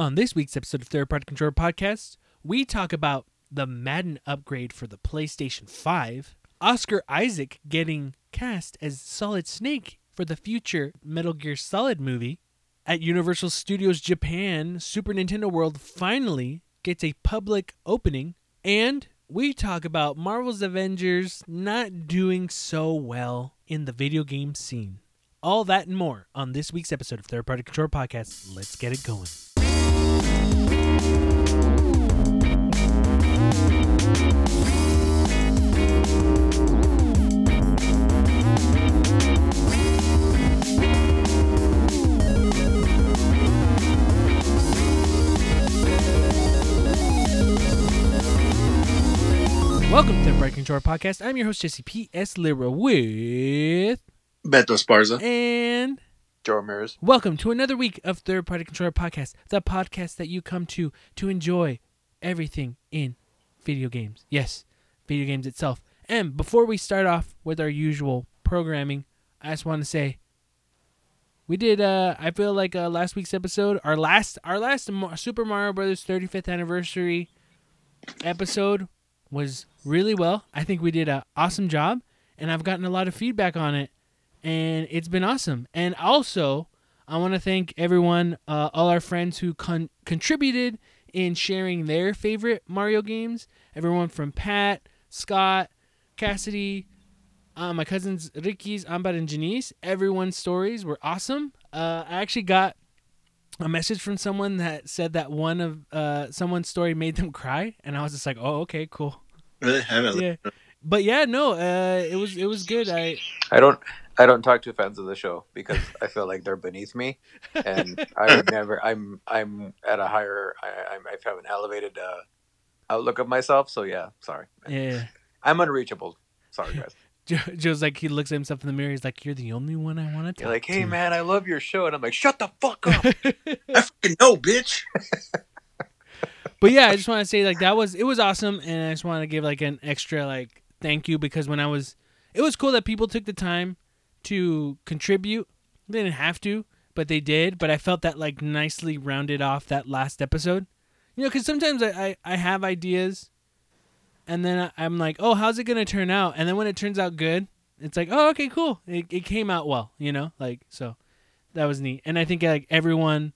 On this week's episode of Third Party Controller Podcast, we talk about the Madden upgrade for the PlayStation 5, Oscar Isaac getting cast as Solid Snake for the future Metal Gear Solid movie. At Universal Studios Japan, Super Nintendo World finally gets a public opening. And we talk about Marvel's Avengers not doing so well in the video game scene. All that and more on this week's episode of Third Party Controller Podcast. Let's get it going. Welcome to the Third Party Podcast. I'm your host, Jesse P.S. Lira with. Beto Sparza. And. Joe Ramirez. Welcome to another week of Third Party Controller Podcast, the podcast that you come to to enjoy everything in video games. Yes, video games itself. And before we start off with our usual programming, I just want to say we did. Uh, I feel like uh, last week's episode, our last, our last Super Mario Brothers 35th anniversary episode was really well. I think we did an awesome job, and I've gotten a lot of feedback on it and it's been awesome. And also, I want to thank everyone, uh, all our friends who con- contributed in sharing their favorite Mario games. Everyone from Pat, Scott, Cassidy, uh, my cousins Ricky's, Amber, and Janice. Everyone's stories were awesome. Uh, I actually got a message from someone that said that one of uh, someone's story made them cry, and I was just like, "Oh, okay, cool." Really? haven't Yeah, but yeah, no, uh, it was it was good. I I don't I don't talk to fans of the show because I feel like they're beneath me, and I would never. I'm I'm at a higher. I I'm, have an elevated uh, outlook of myself. So yeah, sorry. yeah. I'm unreachable. Sorry guys. Joe, Joe's like he looks at himself in the mirror. He's like, "You're the only one I want to talk You're like, hey to." man, I love your show, and I'm like, shut the fuck up. I fucking know, bitch. but yeah, I just want to say like that was it was awesome, and I just want to give like an extra like thank you because when I was, it was cool that people took the time to contribute. They didn't have to, but they did. But I felt that like nicely rounded off that last episode. You know, because sometimes I, I I have ideas, and then I'm like, oh, how's it gonna turn out? And then when it turns out good, it's like, oh, okay, cool. It it came out well. You know, like so, that was neat. And I think like everyone,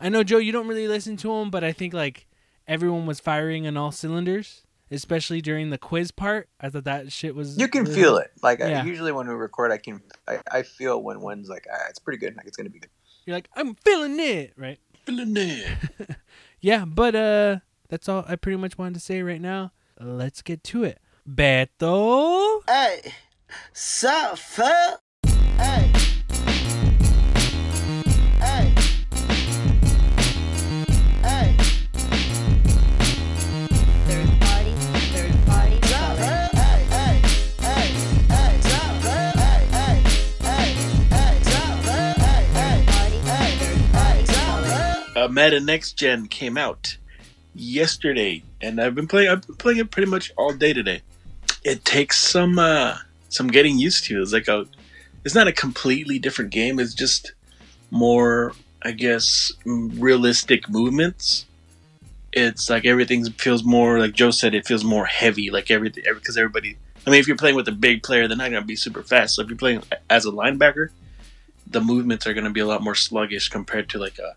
I know Joe, you don't really listen to them, but I think like everyone was firing on all cylinders, especially during the quiz part. I thought that shit was. You can really- feel it. Like Yeah. I, usually when we record, I can I, I feel when one's like, ah, it's pretty good. Like it's gonna be good. You're like, I'm feeling it, right? Feeling it. Yeah, but uh, that's all I pretty much wanted to say right now. Let's get to it. Beto. Hey, sup, fuck? Hey. Hey. Uh, Madden Next Gen came out yesterday, and I've been playing. I've been playing it pretty much all day today. It takes some uh, some getting used to. It's like a. It's not a completely different game. It's just more, I guess, realistic movements. It's like everything feels more like Joe said. It feels more heavy. Like everything, because everybody. I mean, if you're playing with a big player, they're not going to be super fast. So if you're playing as a linebacker, the movements are going to be a lot more sluggish compared to like a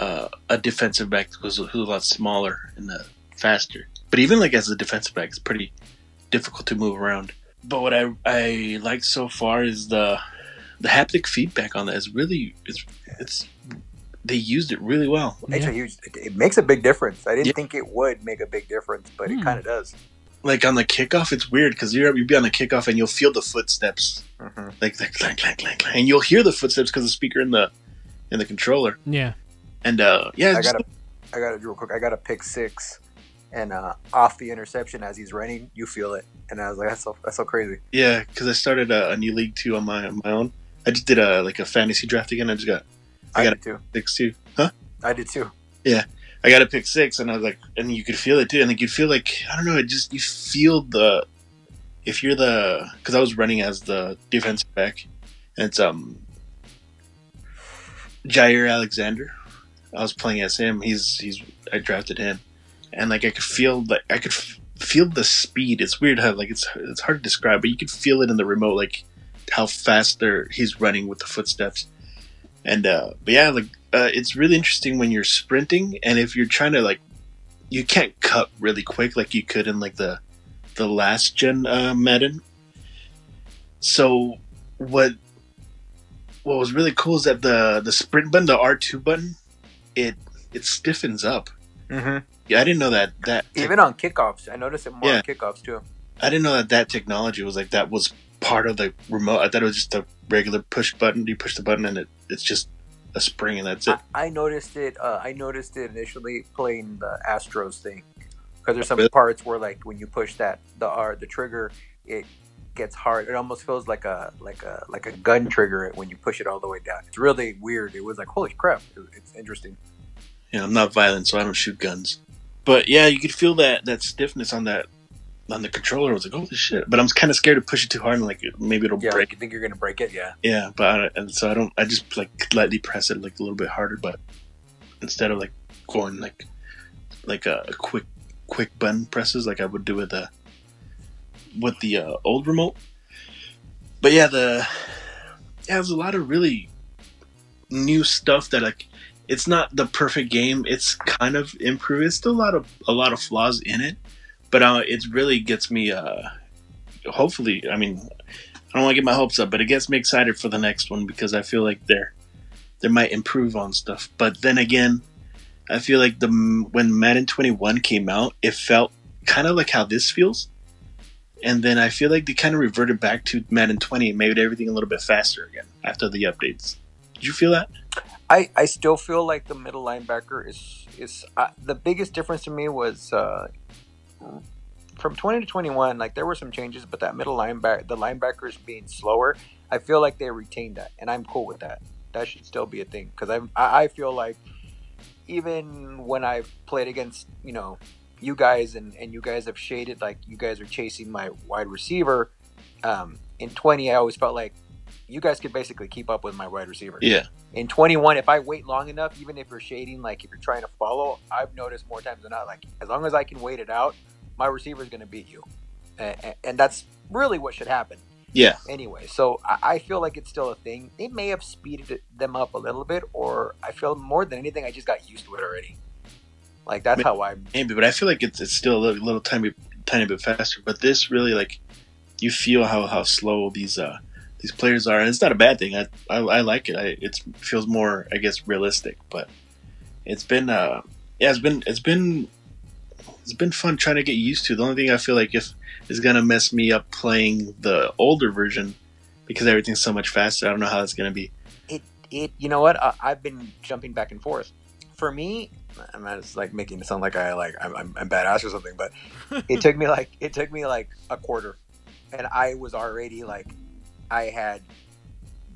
uh, a defensive back who's, who's a lot smaller and uh, faster. But even like as a defensive back, it's pretty difficult to move around. But what I I like so far is the the haptic feedback on that is really it's it's they used it really well. It's Yeah. a huge. It, it makes a big difference. I didn't Yeah. think it would make a big difference, but Hmm. it kind of does. Like on the kickoff, it's weird because you're you'll be on the kickoff and you'll feel the footsteps hmm like like clank clank clank, clank. and you'll hear the footsteps because the speaker in the in the controller Yeah. And uh yeah I got I got real quick. I got a pick six, and uh, off the interception as he's running, you feel it, and I was like, that's so that's so crazy. Yeah, because I started a, a new league too on my on my own. I just did a like a fantasy draft again. I just got I I, got did too. six two. Huh? I did too. Yeah, I got to pick six, and I was like, and you could feel it too, and like you feel like I don't know, it just you feel the if you're the because I was running as the defensive back, and it's um Jaire Alexander. I was playing as him. He's he's I drafted him, and like I could feel like I could f- feel the speed. It's weird how like it's it's hard to describe, but you could feel it in the remote, like how fast they're he's running with the footsteps. And uh, but yeah, like uh, it's really interesting when you're sprinting, and if you're trying to like, you can't cut really quick like you could in like the the last gen uh, Madden. So what what was really cool is that the the sprint button, the R two button, it it stiffens up. Mm-hmm. Yeah, I didn't know that that Even on kickoffs, I noticed it more Yeah. on kickoffs too. I didn't know that that technology was like that was part of the remote. I thought it was just a regular push button. You push the button and it, it's just a spring and that's it. I, I noticed it. Uh, I noticed it initially playing the Astros thing because there's some Really? parts where like when you push that the R the trigger, it gets hard. It almost feels like a like a like a gun trigger when you push it all the way down. It's really weird. It was like holy crap. It, it's interesting. Know, I'm not violent, so I don't shoot guns. But yeah, you could feel that that stiffness on that on the controller. I was like, holy shit! But I'm kind of scared to push it too hard and like maybe it'll Yeah, break. you think you're gonna break it? Yeah. Yeah, but I, and so I don't. I just like lightly press it like a little bit harder, but instead of like going like like a, a quick quick button presses like I would do with the with the uh, old remote. But yeah, the yeah, there's a lot of really new stuff that like it's not the perfect game. It's kind of improved. It's still a lot of a lot of flaws in it, but uh, it really gets me. Uh, hopefully, I mean, I don't want to get my hopes up, but it gets me excited for the next one because I feel like they're they might improve on stuff. But then again, I feel like the when Madden 21 came out, it felt kind of like how this feels. And then I feel like they kind of reverted back to Madden 20 and made everything a little bit faster again after the updates. Did you feel that? I, I still feel like the middle linebacker is is uh, the biggest difference to me was uh, from 20 to 21 like there were some changes but that middle linebacker the linebackers being slower I feel like they retained that and I'm cool with that that should still be a thing because I I feel like even when I've played against you know you guys and and you guys have shaded like you guys are chasing my wide receiver. Um, in 20 I always felt like you guys could basically keep up with my wide receiver. Yeah. in 21 if i wait long enough even if you're shading like if you're trying to follow i've noticed more times than not like as long as i can wait it out my receiver's going to beat you. And, and that's really what should happen. Yeah. anyway so I, I feel like it's still a thing. They may have speeded them up a little bit or i feel more than anything i just got used to it already like that's how i'm Maybe, but I feel like it's, it's still a little, little tiny, tiny bit faster. But this really like you feel how, how slow these uh these players are, and it's not a bad thing. I I, I like it. I, it feels more, I guess, realistic. But it's been uh yeah, it's been it's been it's been fun trying to get used to. The only thing I feel like if is gonna mess me up playing the older version because everything's so much faster. I don't know how it's gonna be. it it you know what I, i've been jumping back and forth for me i'm not just like making it sound like i like i'm, I'm, badass or something but it took me like it took me like a quarter. And i was already like i had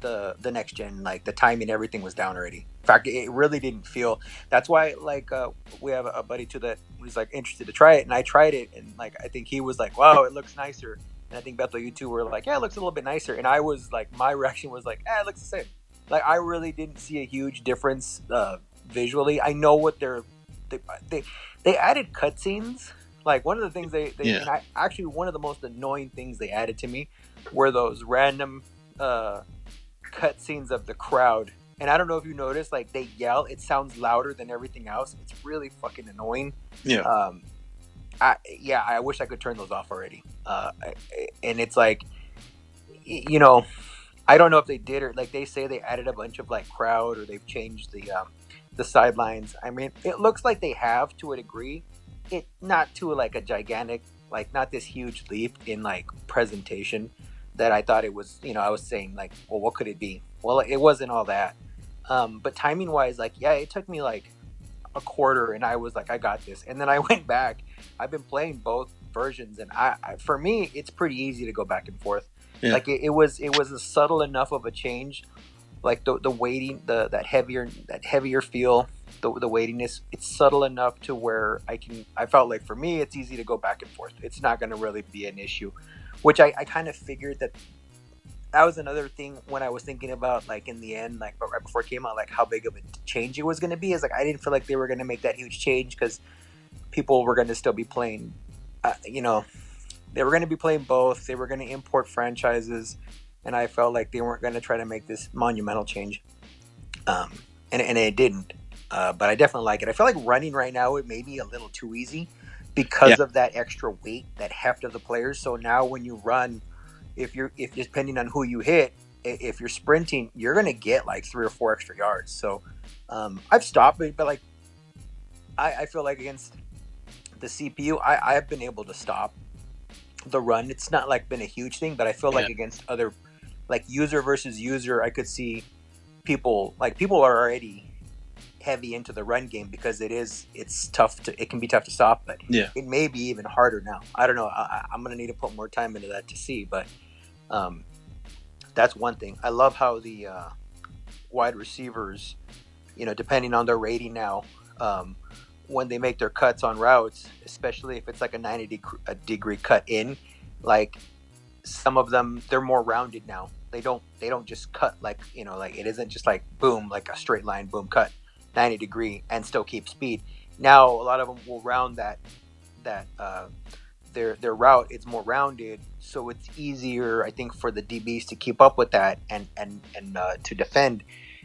the the next gen like the timing everything was down already. In fact it really didn't feel that's why like uh, we have a buddy too that was like interested to try it and i tried it and like i think he was like wow it looks nicer. And i think bethel you two were like yeah it looks a little bit nicer. And i was like my reaction was like eh, it looks the same. Like i really didn't see a huge difference uh visually i know what they're they they, they added cutscenes. Like one of the things they, they Yeah. I, actually one of the most annoying things they added to me were those random uh cutscenes of the crowd. And i don't know if you noticed like they yell. It sounds louder than everything else. It's really fucking annoying. Yeah. um I, yeah i wish i could turn those off already. Uh and it's like you know i don't know if they did or like they say they added a bunch of like crowd or they've changed the um the sidelines. I mean it looks like they have to a degree. It not to like a gigantic like not this huge leap in like presentation that i thought it was you know i was saying like well what could it be? Well it wasn't all that. Um but timing wise like yeah it took me like a quarter and i was like i got this. And then i went back. I've been playing both versions and i, I for me it's pretty easy to go back and forth. Yeah. like it, it was it was a subtle enough of a change like the the weighting the that heavier that heavier feel the, the weightiness it's subtle enough to where i can i felt like for me it's easy to go back and forth it's not going to really be an issue which i, I kind of figured that that was another thing when I was thinking about like in the end, like but right before it came out, like how big of a change it was going to be. Is like I didn't feel like they were going to make that huge change because people were going to still be playing. Uh, you know, they were going to be playing both. They were going to import franchises, and I felt like they weren't going to try to make this monumental change. Um, and and it didn't. Uh, but I definitely like it. I feel like running right now it may be a little too easy because of that extra weight, that heft of the players. So now when you run, if you're if depending on who you hit, if you're sprinting, you're gonna get like three or four extra yards. So um, I've stopped it, but like I, I feel like against the CPU, I, I have been able to stop the run. It's not like been a huge thing, but I feel like against other like user versus user, I could see people like people are already heavy into the run game because it is it's tough to it can be tough to stop but Yeah. it may be even harder now. I don't know. I, i'm gonna need to put more time into that to see but um that's one thing. I love how the uh wide receivers you know depending on their rating now um when they make their cuts on routes especially if it's like a 90 degree, a degree cut in like some of them they're more rounded now. They don't they don't just cut like you know like it isn't just like boom like a straight line boom cut 90 degree and still keep speed. Now a lot of them will round that that uh, their their route. It's more rounded so it's easier i think for the dbs to keep up with that and and and uh, to defend.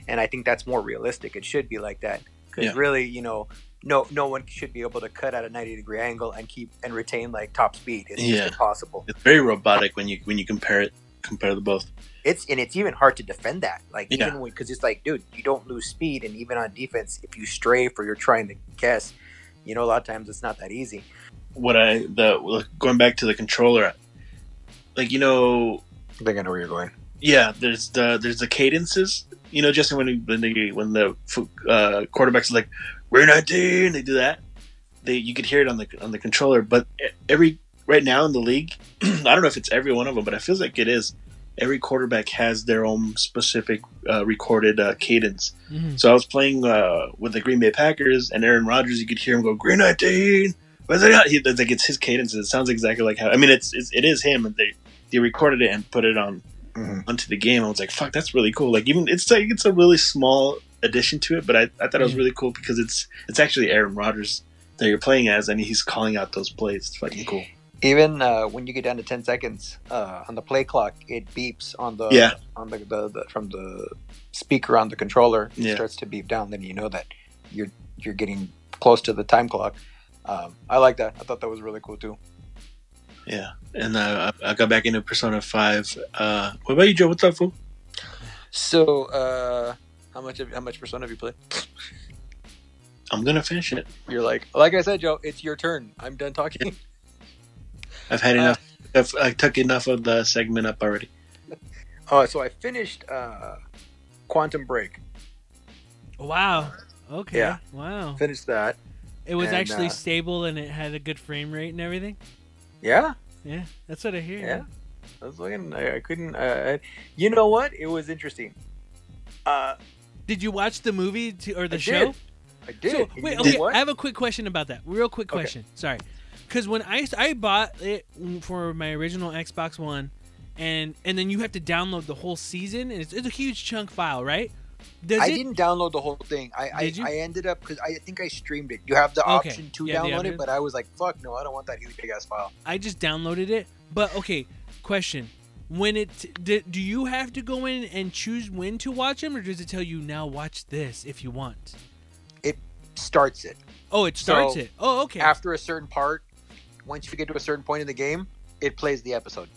And i think that's more realistic. It should be like that. Because Yeah. really you know no no one should be able to cut at a 90 degree angle and keep and retain like top speed it's Yeah. just impossible It's very robotic when you when you compare it compare the both. it's and it's even hard to defend that like Yeah. even when because it's like dude you don't lose speed and even on defense if you stray or you're trying to guess you know a lot of times it's not that easy What I the going back to the controller, like you know, i think i know where you're going yeah, there's the there's the cadences. You know, just when when the when the uh, quarterbacks are like we're 19, they do that. They you could hear it on the on the controller, but every right now in the league, I don't know if it's every one of them, but it feels like it is. Every quarterback has their own specific uh, recorded uh, cadence. Mhm. So I was playing uh, with the Green Bay Packers and Aaron Rodgers. You could hear him go Green 19. What's it? He, like it's his cadence. It sounds exactly like how. I mean, it's, it's it is him, and they they recorded it and put it on Mhm. onto the game. I was like, fuck, that's really cool. Like even it's like it's a really small addition to it, but I, I thought it was really cool because it's it's actually Aaron Rodgers that you're playing as, and he's calling out those plays. It's fucking cool. even uh, when you get down to 10 seconds uh, on the play clock it beeps on the Yeah. on the, the, the from the speaker on the controller it Yeah. starts to beep down then you know that you're you're getting close to the time clock um, i like that i thought that was really cool too Yeah, and uh, I I got back into Persona Five. Uh, what about you, Joe? What's up, fool? so uh, how much have, how much persona have you played I'm gonna finish it. you're like like i said joe it's your turn i'm done talking I've had Uh, enough. I've, I took enough of the segment up already. oh so i finished uh, quantum break Wow. Okay. Yeah. Wow. finished that It was And, actually uh, stable and it had a good frame rate and everything. yeah Yeah, that's what I hear. Yeah, I was looking. I, I couldn't. Uh, I- you know what? It was interesting. Uh, Did you watch the movie to, or the I show? did. I did. So, wait, okay, what? I have a quick question about that. Real quick Okay. question. Sorry. Because when I, I bought it for my original Xbox One, and and then you have to download the whole season, and it's, it's a huge chunk file, right? Does I it? didn't download the whole thing. I I? I ended up because I think I streamed it. You have the Okay. option to Yeah, download it, but I was like, "Fuck no, I don't want that huge big ass file." I just downloaded it. But okay, question: When it d- do you have to go in and choose when to watch them, or does it tell you now watch this if you want? It starts it Oh, it starts So, it. Oh, okay. after a certain part. Once you get to a certain point in the game, it plays the episode.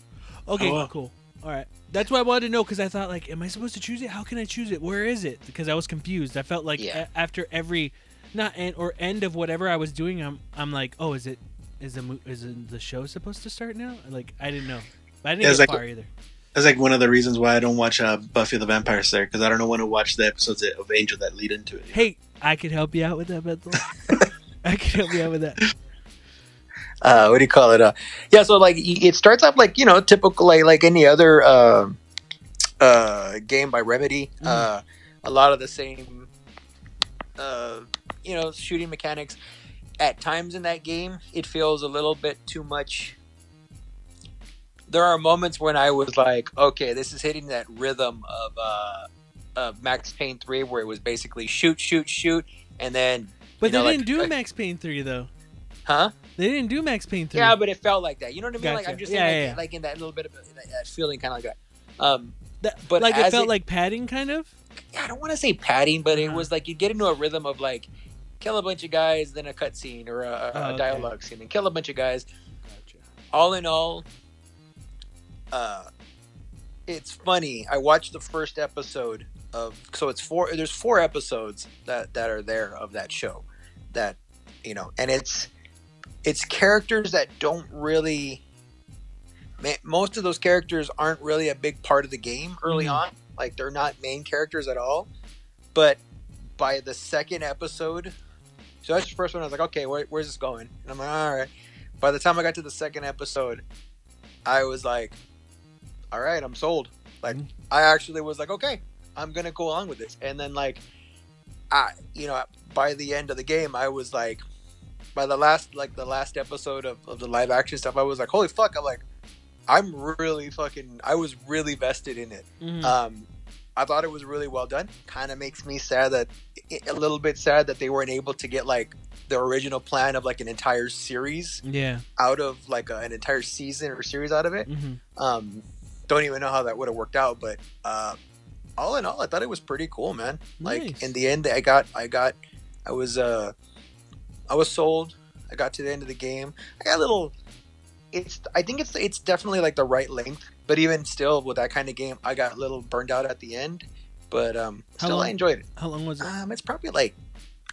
Okay, Oh, wow. cool. All right. That's why I wanted to know because I thought, like, am I supposed to choose it? How can I choose it? Where is it? Because I was confused. I felt like Yeah. a- after every, not end or end of whatever I was doing, I'm I'm like, oh, is it is the is the show supposed to start now? Like, I didn't know. But I didn't Yeah, get like- far either. That's like one of the reasons why I don't watch uh, Buffy the Vampire Slayer because I don't know when to watch the episodes of Angel that lead into it. Hey, I could help you out with that, Bethel. I could help you out with that. uh, what do you call it? Uh, yeah, so like it starts off like you know typical like like any other uh, uh, game by Remedy. Mm. Uh, a lot of the same, uh, you know, shooting mechanics. At times in that game, it feels a little bit too much there are moments when I was like, okay, this is hitting that rhythm of uh, of Max Payne three, where it was basically shoot, shoot, shoot, and then But they know, didn't do like- Max Payne three though. huh? They didn't do Max Payne three. Yeah, but it felt like that. You know what I mean? Like I'm just Yeah, saying, yeah, like, yeah. like in that little bit of that, that feeling, kind of like that. Um, That- but like it felt it- like padding, kind of. Yeah, I don't want to say padding, but it Uh-huh. was like you get into a rhythm of like kill a bunch of guys, then a cutscene or a, a, Oh, a okay. dialogue scene, and kill a bunch of guys. All in all, uh, it's funny. I watched the first episode of so it's four. There's four episodes that that are there of that show, that you know, and it's it's characters that don't really. Most of those characters aren't really a big part of the game early Mhm. on. Like they're not main characters at all. But by the second episode, so that's the first one. I was like, okay, where, where's this going? And I'm like, all right. By the time I got to the second episode, I was like, all right, I'm sold. Like, Mhm. I actually was like, okay, I'm gonna go along with this. And then like, I, you know, by the end of the game, I was like, by the last like the last episode of, of the live action stuff, I was like, holy fuck! I'm like, I'm really fucking. I was really vested in it. Mhm. Um, I thought it was really well done. Kind of makes me sad that a little bit sad that they weren't able to get like the original plan of like an entire series yeah. out of like a, an entire season or series out of it. hmm Um, don't even know how that would have worked out, but uh, all in all, I thought it was pretty cool, man. Like Nice. in the end, I got, I got, I was, uh, I was sold. I got to the end of the game. I got a little. It's. I think it's. It's definitely like the right length, but even still, with that kind of game, I got a little burned out at the end. But um, How still, I enjoyed it. How long was it? Um, it's probably like,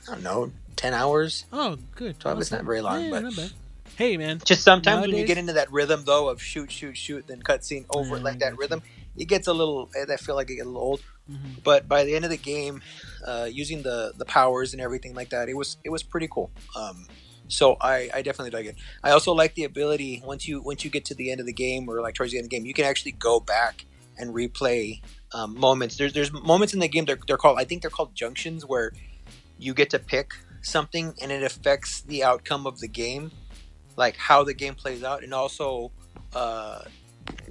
I don't know, ten hours. Oh, good. Is Awesome. not very long, Yeah, but. Hey, man. just sometimes when you get into that rhythm though of shoot, shoot, shoot, then cutscene over Yeah, like that rhythm, it gets a little. I feel like it gets a little old. hmm But by the end of the game, uh, using the the powers and everything like that, it was it was pretty cool. Um, so I, I definitely like it. I also like the ability once you once you get to the end of the game or like towards the end of the game, you can actually go back and replay um, moments. There's there's moments in the game they're they're called I think they're called junctions where you get to pick something and it affects the outcome of the game, like how the game plays out, and also uh,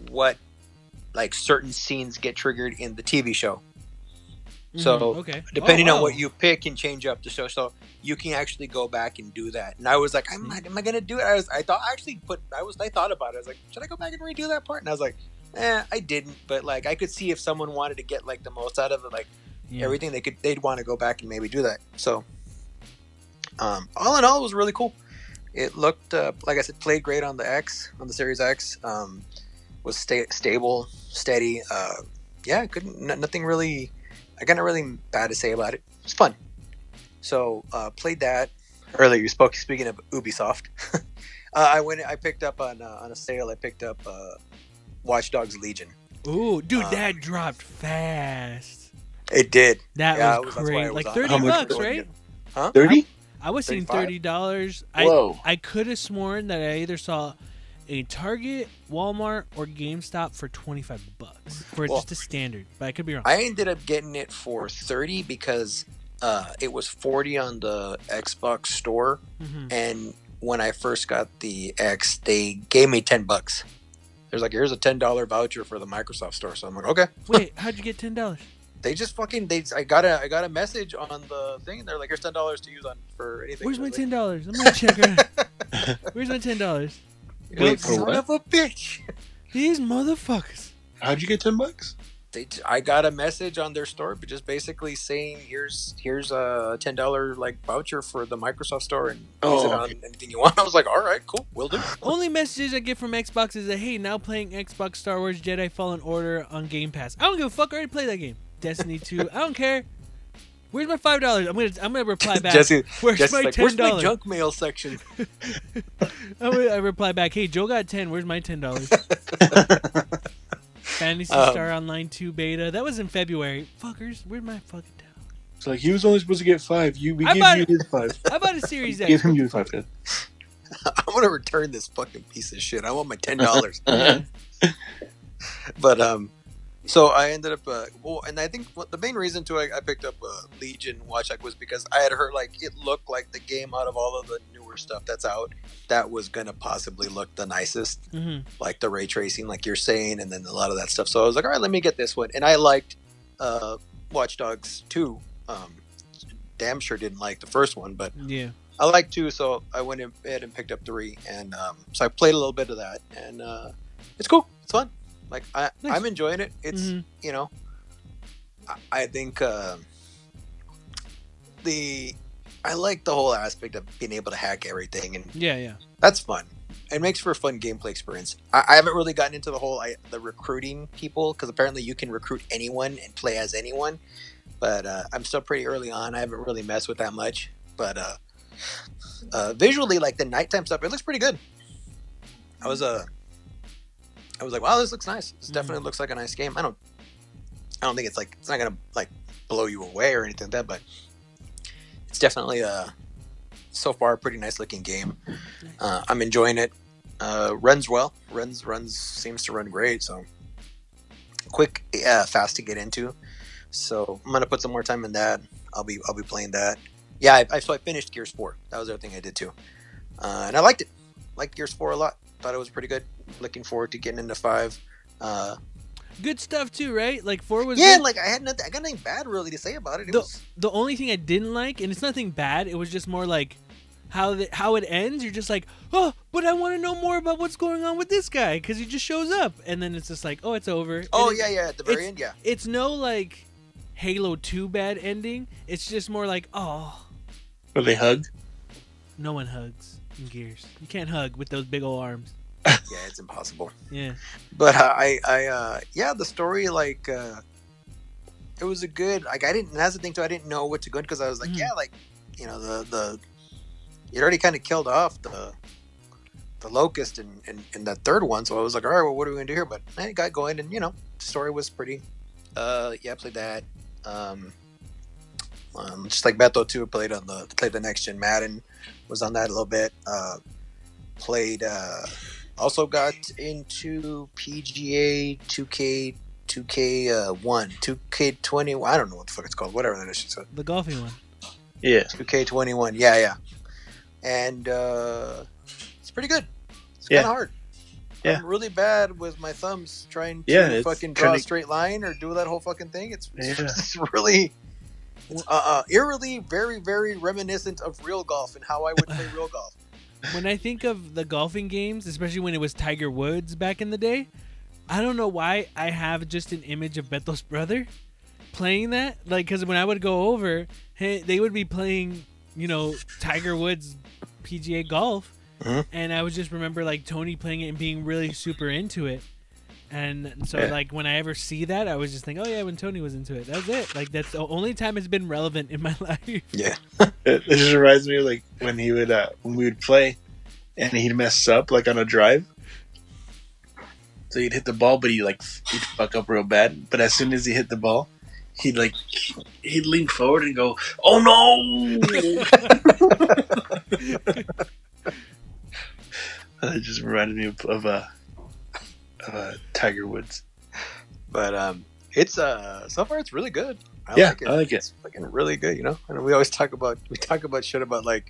what like certain scenes get triggered in the TV show. So, Mhm, okay, depending Oh, on what you pick and change up the show so you can actually go back and do that. And i was like am I, am I gonna do it? I was i thought I actually put i was i thought about it. I was like should i go back and redo that part? And i was like eh i didn't. But like i could see if someone wanted to get like the most out of it like Yeah. everything they could they'd want to go back and maybe do that. So um all in all it was really cool it looked uh, like i said played great on the x on the series x um was sta- stable steady uh yeah couldn't n- nothing really i got nothing really bad to say about it it's fun so uh played that earlier you spoke speaking of ubisoft uh, i went i picked up on uh, on a sale i picked up uh watch dogs legion Ooh, dude, Uh, that dropped fast. it did That yeah, was, it was- great. was Like thirty bucks, right? huh Thirty? I was seeing thirty dollars. I I could have sworn that I either saw a Target, Walmart, or GameStop for twenty five bucks for Well- just a standard, but I could be wrong. I ended up getting it for 30 because uh, it was 40 on the Xbox store. Mhm. And when I first got the X, they gave me 10 bucks. There's like, here's a $10 voucher for the Microsoft store. So I'm like, okay. Wait, how'd you get ten dollars? They just fucking, they, I got a, I got a message on the thing and they're like, here's $10 to use on for anything. Where's my ten dollars? I'm gonna check. Her. Where's my ten dollars? like, Wait, for son what? of a bitch. These motherfuckers. How'd you get ten bucks? They, I got a message on their store, but just basically saying, here's, here's a $10 like voucher for the Microsoft store and use it Oh, on anything you want. I was like, all right, cool. We'll do. Only messages I get from Xbox is that hey, now playing Xbox Star Wars Jedi Fallen Order on Game Pass. I don't give a fuck. I already played that game. Destiny 2. I don't care. Where's my five dollars? I'm gonna I'm gonna reply back. Jesse, Where's Jesse's my like, ten where's my dollars? junk mail section? I'm gonna I reply back. Hey, Joe got ten. Where's my ten dollars? Phantasy Um, Star Online 2 beta. That was in February. Fuckers, where's my fucking ten dollars? It's like he was only supposed to get five. You we I gave bought you his five. How about a Series Give X? him your five. Then. I'm gonna return this fucking piece of shit. I want my ten dollars. but um, So I ended up, uh, well, and I think what the main reason too I, I picked up uh, Legion Watch was because I had heard like it looked like the game out of all of the newer stuff that's out that was gonna possibly look the nicest, hmm like the ray tracing, like you're saying, and then a lot of that stuff. So I was like, all right, let me get this one, and I liked uh, Watch Dogs two. Um, damn sure didn't like the first one, but Yeah. I like two, so I went ahead and picked up three, and um, so I played a little bit of that, and uh, it's cool. It's fun. Like I, Nice. I'm enjoying it. It's Mhm. you know, I, I think uh, the I like the whole aspect of being able to hack everything, and Yeah. Yeah. that's fun. It makes for a fun gameplay experience. I, I haven't really gotten into the whole I, the recruiting people because apparently you can recruit anyone and play as anyone. But uh, I'm still pretty early on. I haven't really messed with that much. But uh, uh, visually, like the nighttime stuff, it looks pretty good. I was uh, I was like, wow, this looks nice. This definitely looks like a nice game. I don't, I don't think it's like it's not gonna like blow you away or anything like that, but it's definitely a so far a pretty nice looking game. Uh, I'm enjoying it. Uh, runs well. Runs runs seems to run great. So quick, uh, fast to get into. So I'm gonna put some more time in that. I'll be I'll be playing that. Yeah, I, I so I finished Gears Four. That was the other thing I did too, uh, and I liked it. Liked Gears Four a lot. Thought it was pretty good. Looking forward to getting into five. Uh, Good stuff too, right? Like four was yeah, good. like I had nothing. I got nothing bad really to say about it. It The- was the only thing I didn't like, and it's nothing bad, it was just more like how the, how it ends. You're just like, oh, but I want to know more about what's going on with this guy because he just shows up, and then it's just like, oh, it's over. And oh it- yeah yeah at the very it's- end yeah It's no like Halo Two bad ending. It's just more like, oh, Where they hug. no one hugs in Gears. You can't hug with those big old arms. yeah it's impossible. Yeah. but uh, I, I, uh, yeah, the story like uh, it was a good. Like I didn't. That's the thing too. I didn't know what to go because I was like, Mhm. yeah, like you know the the it already kind of killed off the the locust in, in in that third one. So I was like, all right, well, what are we gonna do here? But I got going, and you know, the story was pretty. Uh, yeah, I played that. Um, um, just like Beto too, played on the played the next gen Madden, was on that a little bit. Uh, played. Uh, also got into PGA 2K 2K uh, one 2K 20. I don't know what the fuck it's called. Whatever that is. So The golfing one. Yeah. 2K 21. Yeah, yeah. And uh, it's pretty good. It's Yeah. kind of hard. Yeah. I'm really bad with my thumbs trying to Yeah, fucking draw a kinda- straight line or do that whole fucking thing. It's, it's, Yeah. it's really. It's, uh, uh, eerily, very, very reminiscent of real golf and how I would play real golf. When I think of the golfing games, especially when it was Tiger Woods back in the day, I don't know why I have just an image of Beto's brother playing that. Like, because when I would go over, hey, they would be playing, you know, Tiger Woods PGA golf, Mhm. and I would just remember like Tony playing it and being really super into it. And so, Yeah. like, when I ever see that, I was just think, oh yeah, when Tony was into it, that's it. Like, that's the only time it's been relevant in my life. Yeah. It, just reminds me of like when he would uh, when we would play, and he'd mess up like on a drive. So he'd hit the ball, but he like he'd fuck up real bad. But as soon as he hit the ball, he'd like he'd lean forward and go, "Oh no!" that just reminded me of, of uh, uh, Tiger Woods. But um, it's uh, so far it's really good. I Yeah, like it. I like it. It's fucking really good. You know, and we always talk about we talk about shit about like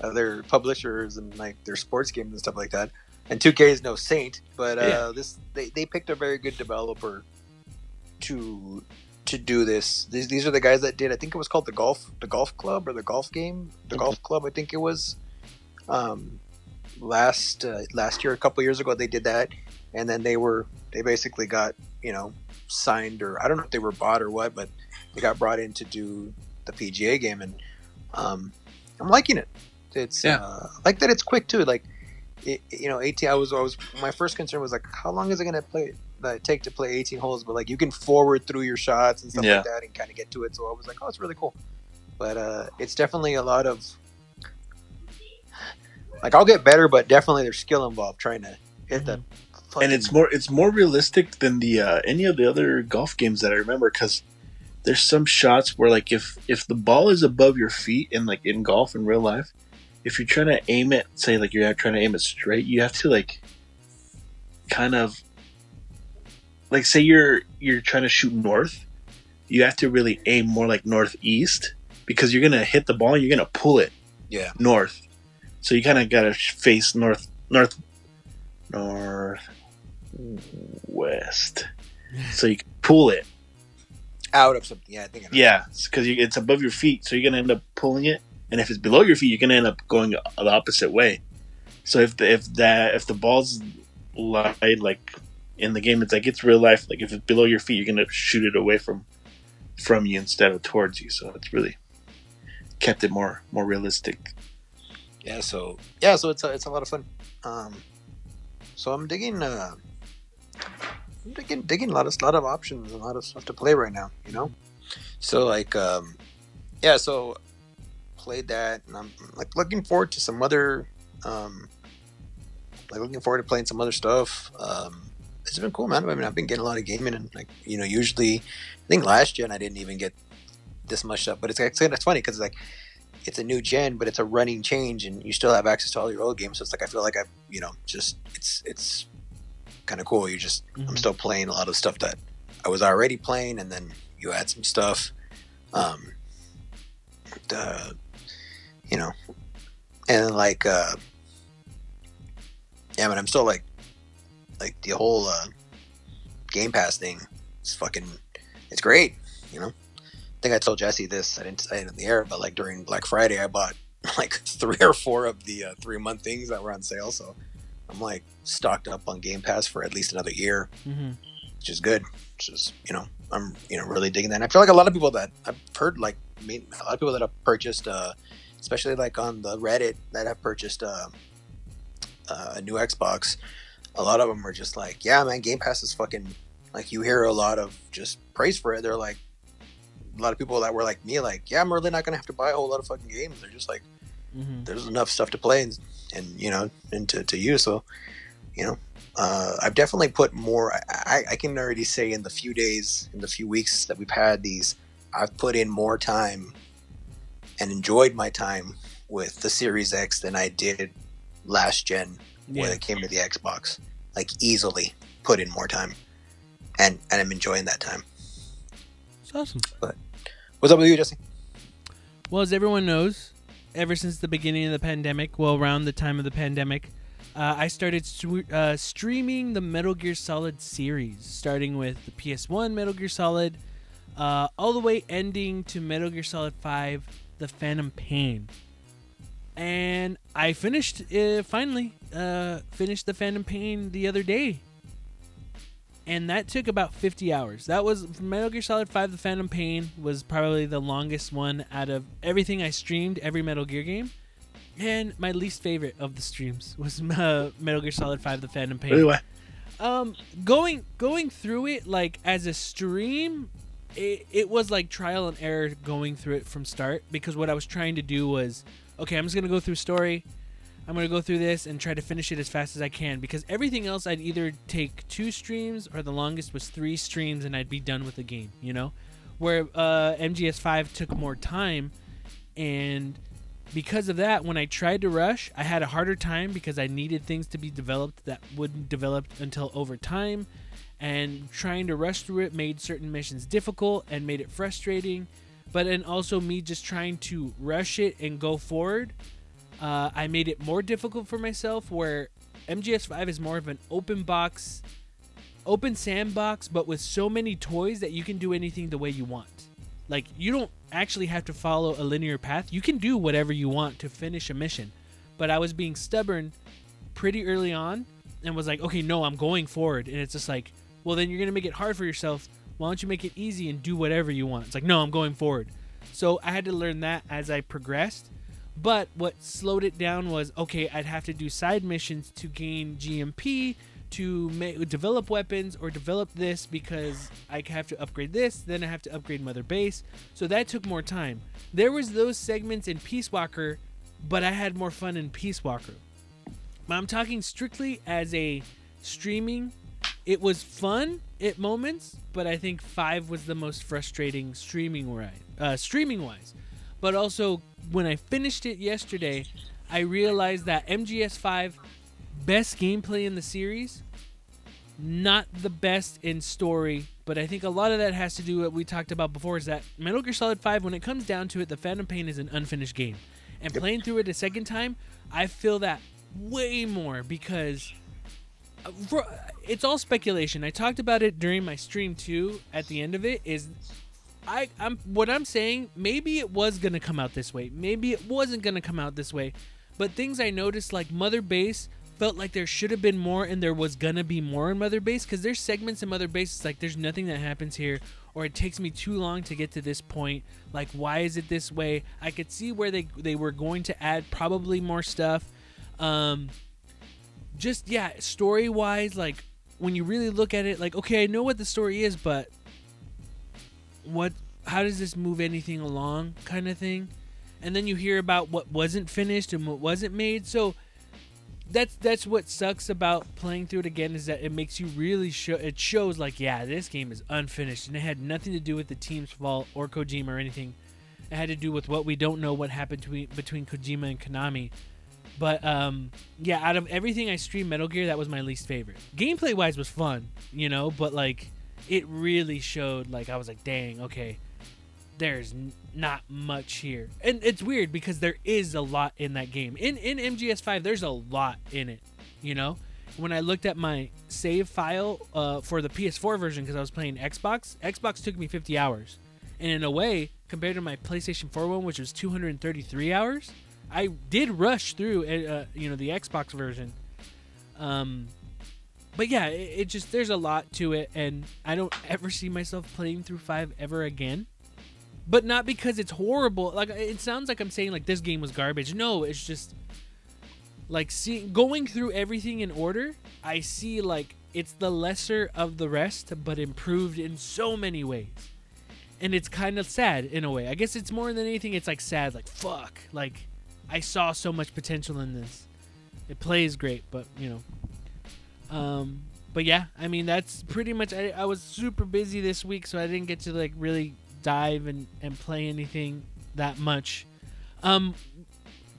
other publishers and like their sports games and stuff like that. And 2K is no saint, but uh, Yeah. this they, they picked a very good developer to to do this. These these are the guys that did. I think it was called the golf the golf club or the golf game the Okay. golf club. I think it was. Um, last uh, last year, a couple years ago, they did that, and then they were they basically got you know signed or I don't know if they were bought or what, but they got brought in to do the PGA game, and um, I'm liking it. It's Yeah. uh, like that it's quick too. Like it, you know, 18. I was I was my first concern was like, how long is it gonna play? Uh, take to play 18 holes, but like you can forward through your shots and stuff Yeah. like that, and kind of get to it. So I was like, oh, it's really cool. But uh, it's definitely a lot of like I'll get better, but definitely there's skill involved trying to hit the. And it's more it's more realistic than the uh, any of the other golf games that I remember because there's some shots where like if if the ball is above your feet in like in golf in real life, if you're trying to aim it, say like you're trying to aim it straight, you have to like kind of like say you're you're trying to shoot north, you have to really aim more like northeast because you're gonna hit the ball. And you're gonna pull it Yeah. north, so you kind of gotta face north north north west, so you can pull it. Out of something. Yeah, I think. I. Yeah, because it's above your feet, so you're gonna end up pulling it. And if it's below your feet, you're gonna end up going the opposite way. So if the, if that if the ball's lied like in the game, it's like it's real life. Like if it's below your feet, you're gonna shoot it away from from you instead of towards you. So it's really kept it more more realistic. Yeah. So yeah. So it's a, it's a lot of fun. Um, so I'm digging. Uh, I'm digging digging a lot of lot of options, a lot of stuff to play right now. You know. So like, um, yeah. So played that, and I'm like looking forward to some other. Um, like looking forward to playing some other stuff. Um, it's been cool, man. I mean, I've been getting a lot of gaming, and like you know, usually, I think last gen I didn't even get this much stuff. But it's it's, it's funny because like it's a new gen, but it's a running change, and you still have access to all your old games. So it's like I feel like I, you know, just it's it's kind of cool. You just I'm Mhm. still playing a lot of stuff that I was already playing, and then you add some stuff. Um, the, you know, and like, uh, yeah, but I'm still like, like the whole uh, Game Pass thing. It's fucking, it's great. You know, I think I told Jesse this. I didn't say it in the air, but like during Black Friday, I bought like three or four of the uh, three month things that were on sale. So I'm like stocked up on Game Pass for at least another year hmm which is good. Which is you know I'm you know really digging that. And I feel like a lot of people that I've heard like mean, a lot of people that have purchased, uh, especially like on the Reddit that have purchased uh, uh, a new Xbox. A lot of them are just like, yeah, man, Game Pass is fucking like. You hear a lot of just praise for it. They're like, a lot of people that were like me, like, yeah, I'm really not gonna have to buy a whole lot of fucking games. They're just like hmm there's enough stuff to play and, and you know and to, to use. So you know uh, i've definitely put more I, I, can already say in the few days in the few weeks that we've had these i've put in more time and enjoyed my time with the series x than i did last gen when it came to the xbox. Like easily put in more time and and i'm enjoying that time. It's awesome. what's up with you jesse? Well, as everyone knows, ever since the beginning of the pandemic, well, around the time of the pandemic, uh, I started uh, streaming the Metal Gear Solid series, starting with the PS1 Metal Gear Solid, uh, all the way ending to Metal Gear Solid 5, The Phantom Pain. And I finished, finally, uh, finished The Phantom Pain the other day. And that took about 50 hours. That was Metal Gear Solid 5 The Phantom Pain was probably the longest one out of everything I streamed, every Metal Gear game. And my least favorite of the streams was uh, Metal Gear Solid 5 The Phantom Pain why? um going going through it like as a stream it, it was like trial and error going through it from start because what i was trying to do was okay i'm just gonna go through story i'm gonna go through this and try to finish it as fast as i can because everything else i'd either take two streams or the longest was three streams and i'd be done with the game you know where uh, mgs5 took more time and because of that, when I tried to rush, I had a harder time because I needed things to be developed that wouldn't develop until over time. And trying to rush through it made certain missions difficult and made it frustrating. But and also, me just trying to rush it and go forward, uh, I made it more difficult for myself. Where MGS5 is more of an open box, open sandbox, but with so many toys that you can do anything the way you want. Like you don't actually have to follow a linear path. You can do whatever you want to finish a mission. But I was being stubborn pretty early on and was like, okay, no, I'm going forward. And it's just like, well, then you're going to make it hard for yourself. Why don't you make it easy and do whatever you want? It's like, no, I'm going forward. So I had to learn that as I progressed. But what slowed it down was okay, I'd have to do side missions to gain GMP, to ma- develop weapons or develop this because I have to upgrade this, then I have to upgrade Mother Base. So that took more time. There was those segments in Peace Walker, but I had more fun in Peace Walker. I'm talking strictly as a streaming. It was fun at moments, but I think five was the most frustrating streaming uh, streaming wise. But also when I finished it yesterday, I realized that MGS5 best gameplay in the series not the best in story, but I think a lot of that has to do with what we talked about before is that Metal Gear Solid 5, when it comes down to it, the Phantom Pain is an unfinished game. And playing through it a second time, I feel that way more because uh, it's all speculation. I talked about it during my stream too. At the end of it, is I I'm what I'm saying. Maybe it was gonna come out this way. Maybe it wasn't gonna come out this way. But things I noticed, like Mother Base, felt like there should have been more, and there was gonna be more in Mother Base because there's segments in Mother Base. It's like there's nothing that happens here, or it takes me too long to get to this point. Like why is it this way? I could see where they they were going to add probably more stuff. Um, just yeah, story wise, like when you really look at it, like okay, I know what the story is, but what? How does this move anything along, kind of thing? And then you hear about what wasn't finished and what wasn't made. So that's that's what sucks about playing through it again is that it makes you really show. It shows like yeah, this game is unfinished, and it had nothing to do with the team's fault or Kojima or anything. It had to do with what we don't know what happened between between Kojima and Konami. But um, yeah, out of everything I streamed Metal Gear, that was my least favorite. Gameplay wise was fun, you know, but like it really showed like I was like, dang, okay, there's n- not much here, and it's weird because there is a lot in that game. In in MGS5, there's a lot in it, you know. When I looked at my save file uh, for the PS4 version because I was playing Xbox, Xbox took me 50 hours, and in a way, compared to my PlayStation 4 one, which was 233 hours, I did rush through, uh, you know, the Xbox version. Um, but yeah, it, it just there's a lot to it, and I don't ever see myself playing through five ever again. But not because it's horrible. Like it sounds like I'm saying like this game was garbage. No, it's just like seeing going through everything in order. I see like it's the lesser of the rest, but improved in so many ways. And it's kind of sad in a way. I guess it's more than anything. It's like sad. Like fuck. Like I saw so much potential in this. It plays great, but you know. Um, but yeah, I mean that's pretty much. I, I was super busy this week, so I didn't get to like really dive and and play anything that much. Um,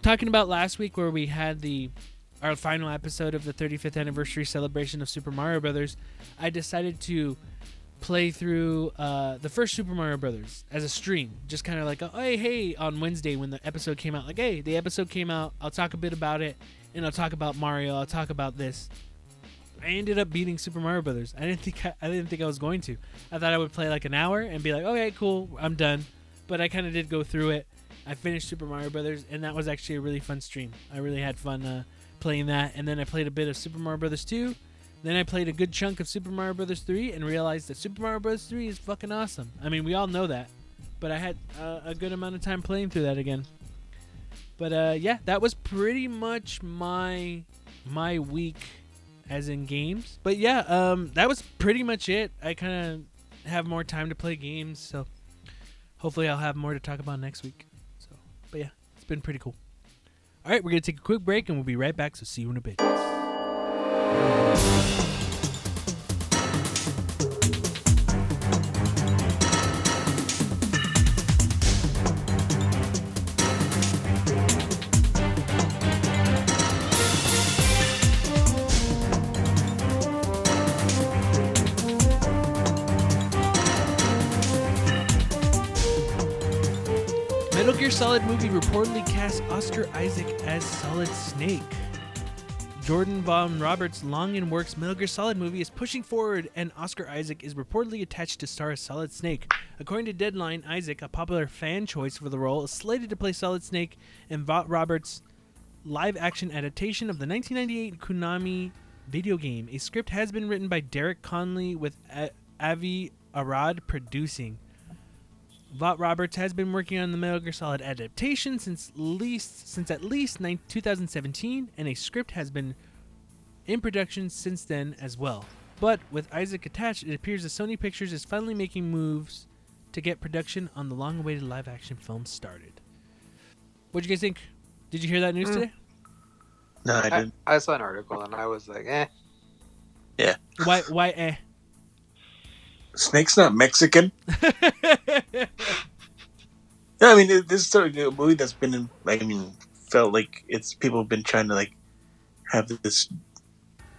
talking about last week where we had the our final episode of the 35th anniversary celebration of Super Mario Brothers, I decided to play through uh, the first Super Mario Brothers as a stream, just kind of like, a, hey, hey, on Wednesday when the episode came out, like, hey, the episode came out. I'll talk a bit about it, and I'll talk about Mario. I'll talk about this. I ended up beating Super Mario Brothers. I didn't think I, I didn't think I was going to. I thought I would play like an hour and be like, okay, cool, I'm done. But I kind of did go through it. I finished Super Mario Brothers, and that was actually a really fun stream. I really had fun uh, playing that, and then I played a bit of Super Mario Brothers 2. Then I played a good chunk of Super Mario Brothers 3 and realized that Super Mario Brothers 3 is fucking awesome. I mean, we all know that, but I had uh, a good amount of time playing through that again. But uh, yeah, that was pretty much my my week as in games. But yeah, um, that was pretty much it. I kind of have more time to play games, so hopefully I'll have more to talk about next week. So, but yeah, it's been pretty cool. All right, we're gonna take a quick break and we'll be right back. So see you in a bit. Solid movie reportedly casts Oscar Isaac as Solid Snake. Jordan Vogt-Roberts' long in works Metal Gear Solid movie is pushing forward, and Oscar Isaac is reportedly attached to star as Solid Snake. According to Deadline, Isaac, a popular fan choice for the role, is slated to play Solid Snake in Vogt-Roberts' live action adaptation of the 1998 Konami video game. A script has been written by Derek Connolly with A- Avi Arad producing. Vogt-Roberts has been working on the Metal Gear Solid adaptation since least since at least nine, 2017, and a script has been in production since then as well. But with Isaac attached, it appears that Sony Pictures is finally making moves to get production on the long-awaited live-action film started. What'd you guys think? Did you hear that news Mm. today? No, I I, didn't. I saw an article and I was like, eh. Yeah. Why? Why? Eh? Snake's not Mexican. Yeah, I mean, this is sort of a movie that's been in, like, I mean, felt like it's people have been trying to like have this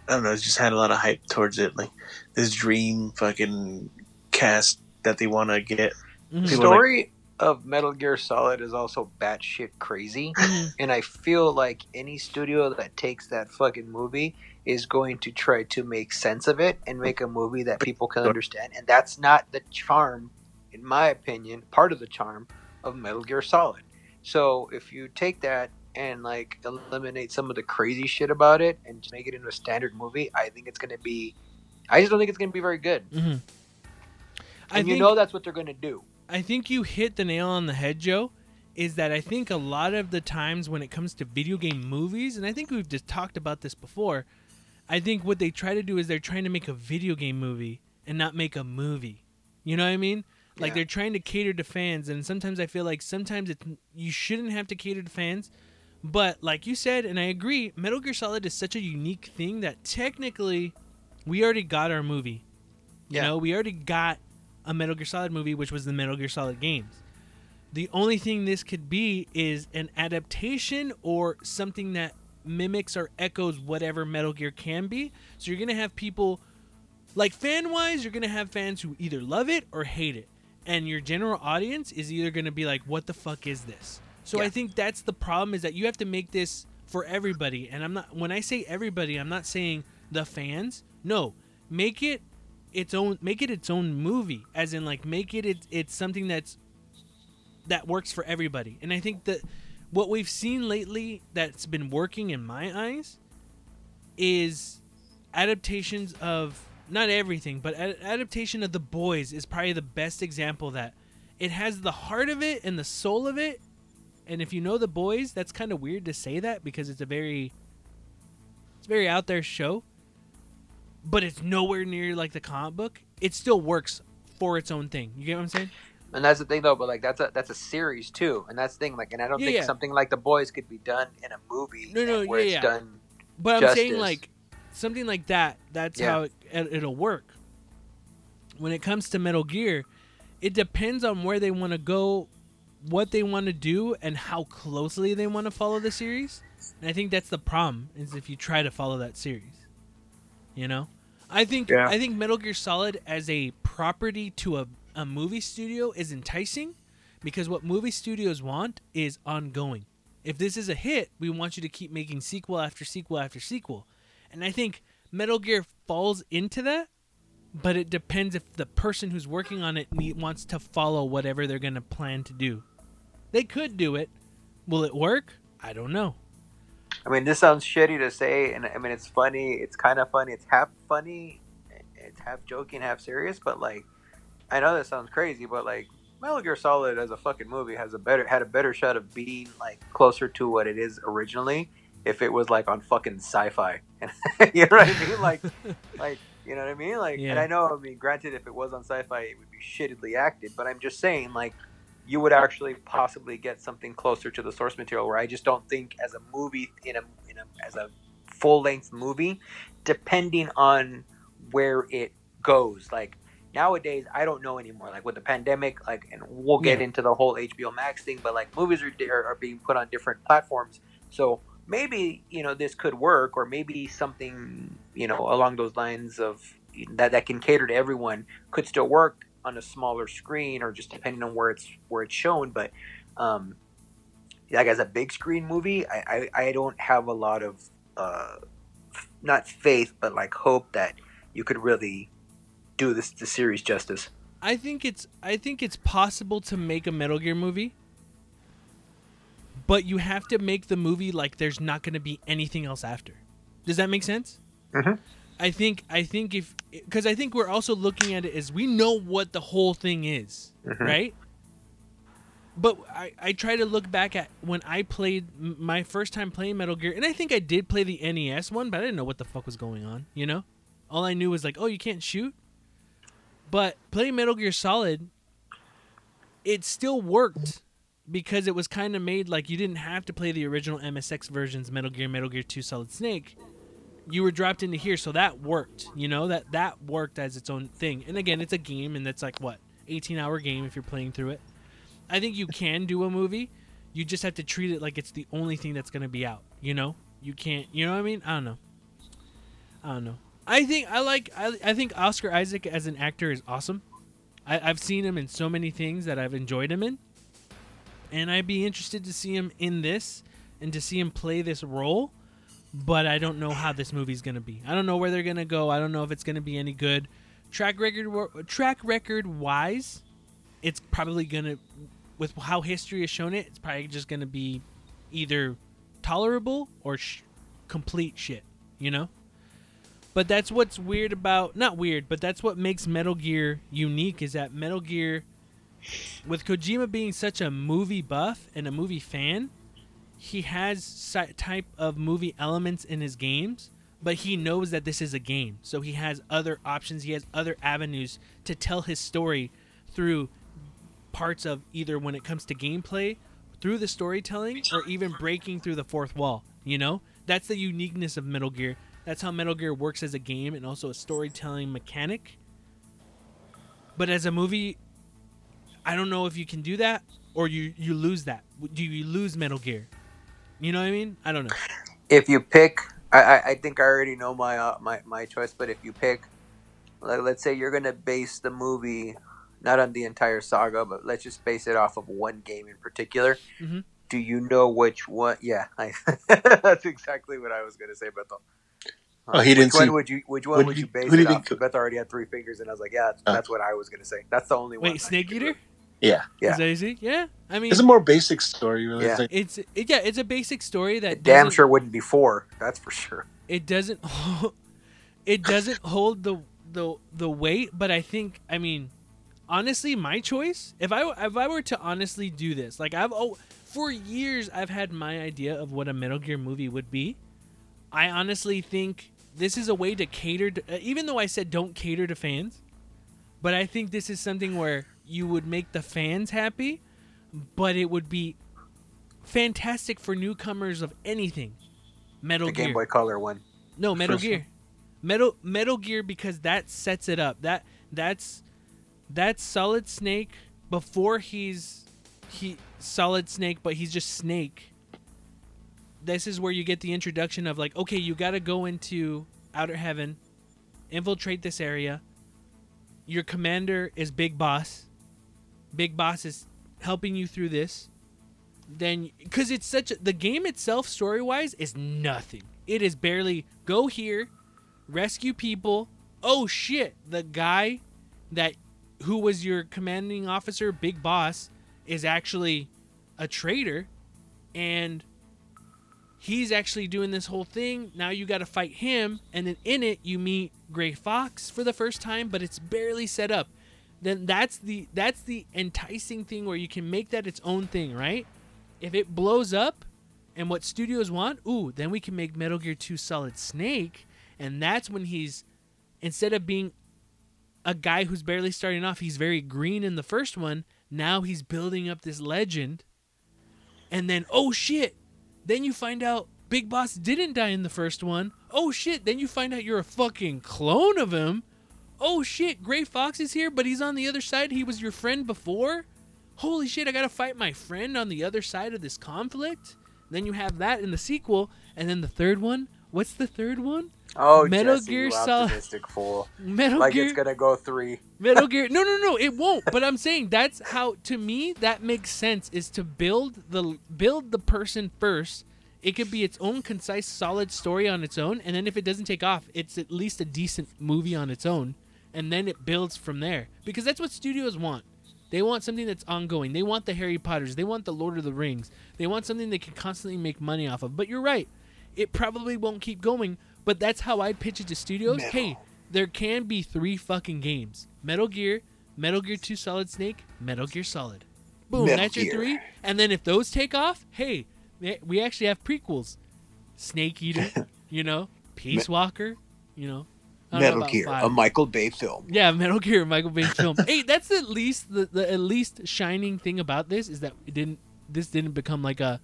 I don't know, it's just had a lot of hype towards it. Like this dream fucking cast that they want to get. The Mhm. People story of Metal Gear Solid is also batshit crazy. Mhm. and I feel like any studio that takes that fucking movie is going to try to make sense of it and make a movie that people can understand. And that's not the charm, in my opinion, part of the charm of Metal Gear Solid. So if you take that and like eliminate some of the crazy shit about it and just make it into a standard movie, I think it's going to be. I just don't think it's going to be very good. Mhm. I And you know that's what they're going to do. I think you hit the nail on the head, Joe. Is that I think a lot of the times when it comes to video game movies, and I think we've just talked about this before, I think what they try to do is they're trying to make a video game movie and not make a movie. You know what I mean? Like Yeah. they're trying to cater to fans, and sometimes I feel like sometimes it's you shouldn't have to cater to fans. But like you said, and I agree, Metal Gear Solid is such a unique thing that technically we already got our movie. You Yeah. know, we already got a Metal Gear Solid movie, which was the Metal Gear Solid games. The only thing this could be is an adaptation or something that mimics or echoes whatever Metal Gear can be. So you're gonna have people like fan wise, you're gonna have fans who either love it or hate it. And your general audience is either gonna be like, What the fuck is this? So I think that's the problem is that you have to make this for everybody. And I'm not when I say everybody, I'm not saying the fans. No. Make it its own make it its own movie. As in like make it it's, it's something that's that works for everybody. And I think that what we've seen lately that's been working in my eyes is adaptations of not everything, but ad- adaptation of The Boys is probably the best example that it has the heart of it and the soul of it. And if you know The Boys, that's kind of weird to say that because it's a very it's very out there show, but it's nowhere near like the comic book. It still works for its own thing. You get what I'm saying? And that's the thing, though. But like, that's a that's a series too, and that's the thing. Like, and I don't Yeah, think yeah. something like The Boys could be done in a movie. No, no, where yeah, it's yeah. done. But I'm saying like something like that. That's how it, it- it'll work. When it comes to Metal Gear, it depends on where they want to go, what they want to do, and how closely they want to follow the series. And I think that's the problem is if you try to follow that series. You know, I think Yeah. I think Metal Gear Solid as a property to a a movie studio is enticing because what movie studios want is ongoing. If this is a hit, we want you to keep making sequel after sequel after sequel. And I think Metal Gear falls into that, but it depends if the person who's working on it wants to follow whatever they're going to plan to do. They could do it. Will it work? I don't know. I mean, this sounds shitty to say, and I mean, it's funny. It's kind of funny. It's half funny. It's half joking, half serious. But like, I know that sounds crazy, but like, Metal Gear Solid as a fucking movie has a better had a better shot of being like closer to what it is originally if it was like on fucking sci-fi. you know what I mean? Like, like you know what I mean? Like, and I know. I mean, granted, if it was on sci-fi, it would be shittily acted. But I'm just saying, like, you would actually possibly get something closer to the source material. Where I just don't think, as a movie, in a, in a as a full-length movie, depending on where it goes, like. Nowadays, I don't know anymore. Like with the pandemic, like, and we'll get Yeah. into the whole HBO Max thing, but like movies are, are are being put on different platforms. So maybe you know this could work or maybe something you know along those lines of that that can cater to everyone could still work on a smaller screen or just depending on where it's where it's shown but um like as a big screen movie i i, I don't have a lot of uh not faith but like hope that you could really do this the series justice I think it's I think it's possible to make a Metal Gear movie, but you have to make the movie like there's not going to be anything else after. Does that make sense? Mhm. I think I think if because I think we're also looking at it as we know what the whole thing is, Mhm. right? But I, I try to look back at when I played my first time playing Metal Gear, and I think I did play the NES one, but I didn't know what the fuck was going on. You know, all I knew was like, oh, you can't shoot. But playing Metal Gear Solid, it still worked because it was kind of made like you didn't have to play the original MSX versions, Metal Gear, Metal Gear 2 Solid Snake. You were dropped into here, so that worked. You know that that worked as its own thing. And again, it's a game, and that's like what 18 hour game if you're playing through it. I think you can do a movie. You just have to treat it like it's the only thing that's going to be out. You know, you can't. You know what I mean? I don't know. I don't know. I think I like. I, I think Oscar Isaac as an actor is awesome. I, I've seen him in so many things that I've enjoyed him in, and I'd be interested to see him in this and to see him play this role. But I don't know how this movie's gonna be. I don't know where they're gonna go. I don't know if it's gonna be any good. Track record, track record wise, it's probably gonna, with how history has shown it, it's probably just gonna be either tolerable or sh- complete shit. You know. But that's what's weird about not weird, but that's what makes Metal Gear unique is that Metal Gear with Kojima being such a movie buff and a movie fan, he has type of movie elements in his games, but he knows that this is a game. So he has other options, he has other avenues to tell his story through parts of either when it comes to gameplay, through the storytelling or even breaking through the fourth wall, you know? That's the uniqueness of Metal Gear. That's how Metal Gear works as a game and also a storytelling mechanic. But as a movie, I don't know if you can do that or you you lose that. Do you lose Metal Gear? You know what I mean? I don't know. If you pick, I, I, I think I already know my uh, my my choice. But if you pick, like, let's say you're gonna base the movie not on the entire saga, but let's just base it off of one game in particular. Mhm. Do you know which one? Yeah, I, that's exactly what I was gonna say, Beto. Oh, he didn't which one see- would you? Which one what would did you you- base who it off? think- Beto already had three fingers, and I was like, yeah, Oh. that's what I was gonna say. That's the only one. Wait, Snake could Eater? Do. Yeah, Yeah. Is that easy? Yeah. I mean, it's a more basic story. Really. Yeah. It's like, it's it, yeah, it's a basic story that It damn sure wouldn't be four. That's for sure. it doesn't it doesn't hold the the the weight but i think i mean honestly my choice if i if i were to honestly do this like i've oh for years i've had my idea of what a metal gear movie would be i honestly think this is a way to cater to, uh, even though i said don't cater to fans but i think this is something where you would make the fans happy but it would be fantastic for newcomers of anything metal The gear Game Boy Color one. no, Metal First Gear. Metal Metal Gear because that sets it up. That that's that's Solid Snake before he's he Solid Snake, but he's just Snake. This is where you get the introduction of like, okay, you got to go into outer heaven, infiltrate this area. Your commander is Big Boss. Big Boss is helping you through this. Then, because it's such the game itself, story wise, is nothing. It is barely go here, rescue people. Oh shit! The guy that who was your commanding officer, Big Boss, is actually a traitor, and he's actually doing this whole thing. Now you got to fight him, and then in it you meet Gray Fox for the first time, but it's barely set up. Then that's the that's the enticing thing where you can make that its own thing, right? If it blows up, and what studios want, ooh, then we can make Metal Gear 2 Solid Snake, and that's when he's instead of being a guy who's barely starting off, he's very green in the first one. Now he's building up this legend. And then, oh shit. Then you find out Big Boss didn't die in the first one. Oh shit. Then you find out you're a fucking clone of him. Oh shit. Gray Fox is here, but he's on the other side. He was your friend before. Holy shit. I gotta fight my friend on the other side of this conflict. Then you have that in the sequel. And then the third one. What's the third one? Oh, Metal Jesse, Gear Solid- fool. Metal Like Gear. it's gonna go three. Metal Gear. No, no, no, it won't. But I'm saying that's how to me that makes sense is to build the build the person first. It could be its own concise, solid story on its own, and then if it doesn't take off, it's at least a decent movie on its own, and then it builds from there. Because that's what studios want. They want something that's ongoing. They want the Harry Potters. They want the Lord of the Rings. They want something they can constantly make money off of. But you're right. It probably won't keep going. But that's how I'd pitch it to studios. Hey, there can be three fucking games: Metal Gear, Metal Gear 2 Solid Snake, Metal Gear Solid. Boom, Metal that's your Gear. three. And then if those take off, hey, we actually have prequels: Snake Eater, you know, Peace Walker, you I know Metal Gear, five. a Michael Bay film. Yeah, Metal Gear, Michael Bay film. hey, that's at least the, the at least shining thing about this is that it didn't this didn't become like a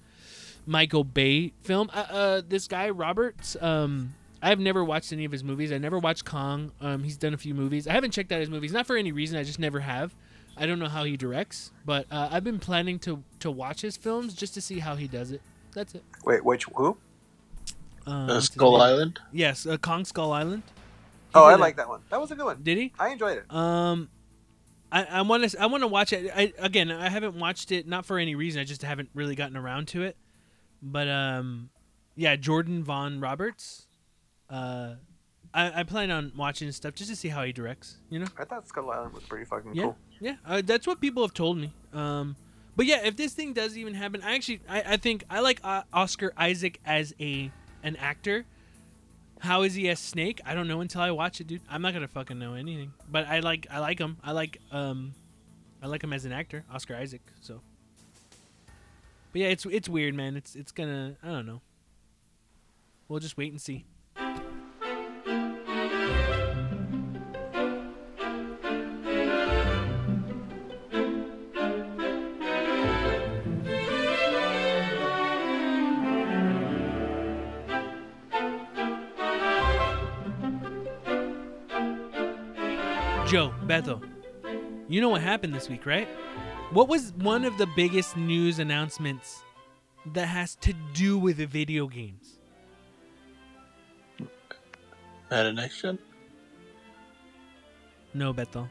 Michael Bay film. Uh, uh this guy Roberts, um, I've never watched any of his movies. I never watched Kong. Um, he's done a few movies. I haven't checked out his movies, not for any reason. I just never have. I don't know how he directs, but uh, I've been planning to to watch his films just to see how he does it. That's it. Wait, which who? Uh, Uh, Skull? Island. Yes, uh, Kong Skull Island. Oh, I like that one. That was a good one. Did he? I enjoyed it. Um, I I want to I want to watch it. I again I haven't watched it not for any reason. I just haven't really gotten around to it. But um, yeah, Jordan Vogt-Roberts. Uh, I I plan on watching stuff just to see how he directs. You know. I thought Skull Island was pretty fucking Yeah. cool. Yeah, uh, that's what people have told me. Um, but yeah, if this thing does even happen, I actually I, I think I like uh, Oscar Isaac as a an actor. How is he a Snake? I don't know until I watch it, dude. I'm not gonna fucking know anything. But I like I like him. I like um, I like him as an actor, Oscar Isaac. So. But yeah, it's it's weird, man. It's it's gonna I don't know. We'll just wait and see. Beto, you know what happened this week, right? What was one of the biggest news announcements that has to do with video games? Madden Next Gen. No, Beto.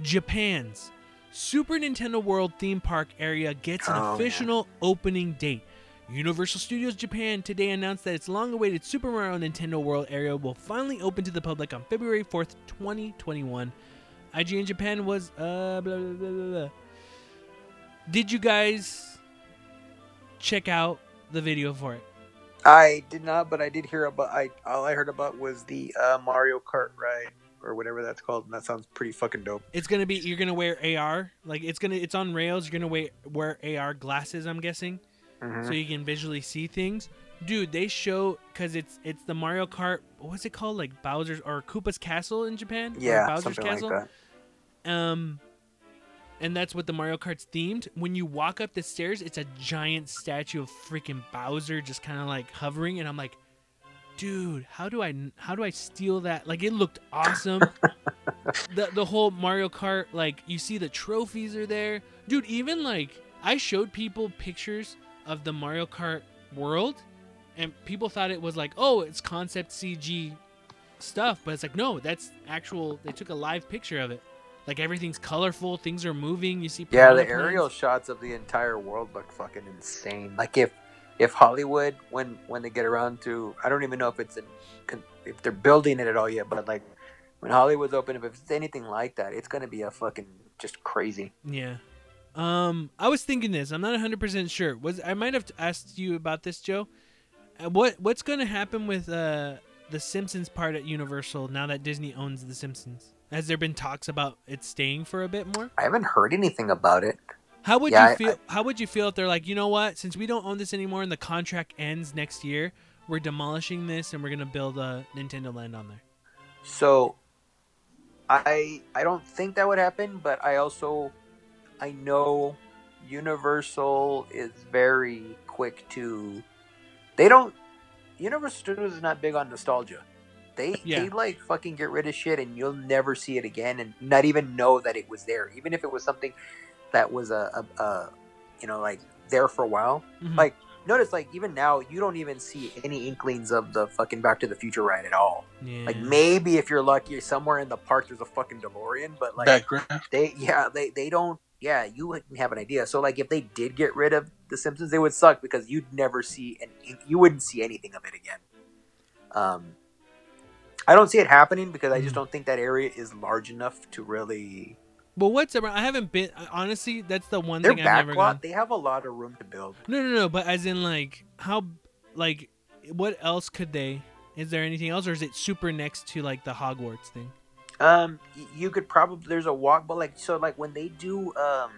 Japan's Super Nintendo World theme park area gets an Oh, official opening date. Universal Studios Japan today announced that its long awaited Super Mario Nintendo World area will finally open to the public on February 4th, 2021. IGN Japan was uh blah, blah, blah, blah, blah. Did you guys check out the video for it? I did not, but I did hear about. I all I heard about was the uh, Mario Kart ride or whatever that's called, and that sounds pretty fucking dope. It's gonna be you're gonna wear AR like it's gonna it's on rails. You're gonna wear wear AR glasses. I'm guessing. Mhm. so you can visually see things. Dude, they show because it's it's the Mario Kart. What's it called? Like Bowser's or Koopa's Castle in Japan. Yeah, Bowser's something Castle. like that. Um, and that's what the Mario Kart's themed. When you walk up the stairs, it's a giant statue of freaking Bowser just kind of like hovering, and I'm like, dude, how do I how do I steal that? Like it looked awesome. the the whole Mario Kart, like you see the trophies are there, dude. Even like I showed people pictures of the Mario Kart world, and people thought it was like, oh, it's concept CG stuff, but it's like no, that's actual. They took a live picture of it. Like everything's colorful, things are moving. You see, Yeah, the aerial plants. shots of the entire world look fucking insane. Like if if Hollywood when when they get around to I don't even know if it's in if they're building it at all yet, but like when Hollywood's open, if it's anything like that, it's gonna be a fucking just crazy. Yeah. Um, I was thinking this. I'm not 100 percent sure. Was I might have asked you about this, Joe? Uh, what What's going to happen with uh the Simpsons part at Universal now that Disney owns the Simpsons? Has there been talks about it staying for a bit more? I haven't heard anything about it. How would Yeah, you I- feel? how would you feel if they're like, you know what? Since we don't own this anymore and the contract ends next year, we're demolishing this and we're gonna build a Nintendo Land on there. So I I don't think that would happen, but I also I know Universal is very quick to they don't Universal Studios is not big on nostalgia. They Yeah. they like fucking get rid of shit and you'll never see it again and not even know that it was there. Even if it was something that was a, a, a you know like there for a while. Mhm. Like notice like even now you don't even see any inklings of the fucking Back to the Future ride at all. Yeah. Like maybe if you're lucky, somewhere in the park there's a fucking DeLorean, but like Background. they, yeah, they they don't. Yeah, you wouldn't have an idea. So like, if they did get rid of the Simpsons, they would suck because you'd never see and you wouldn't see anything of it again. Um, I don't see it happening because I just Mhm. don't think that area is large enough to really. But what's around? I haven't been. Honestly, that's the one Their thing I've never gone. backlot, they have a lot of room to build. No, no, no. But as in, like, how, like, what else could they? Is there anything else, or is it super next to like the Hogwarts thing? Um, you could probably there's a walk, but like so like when they do um,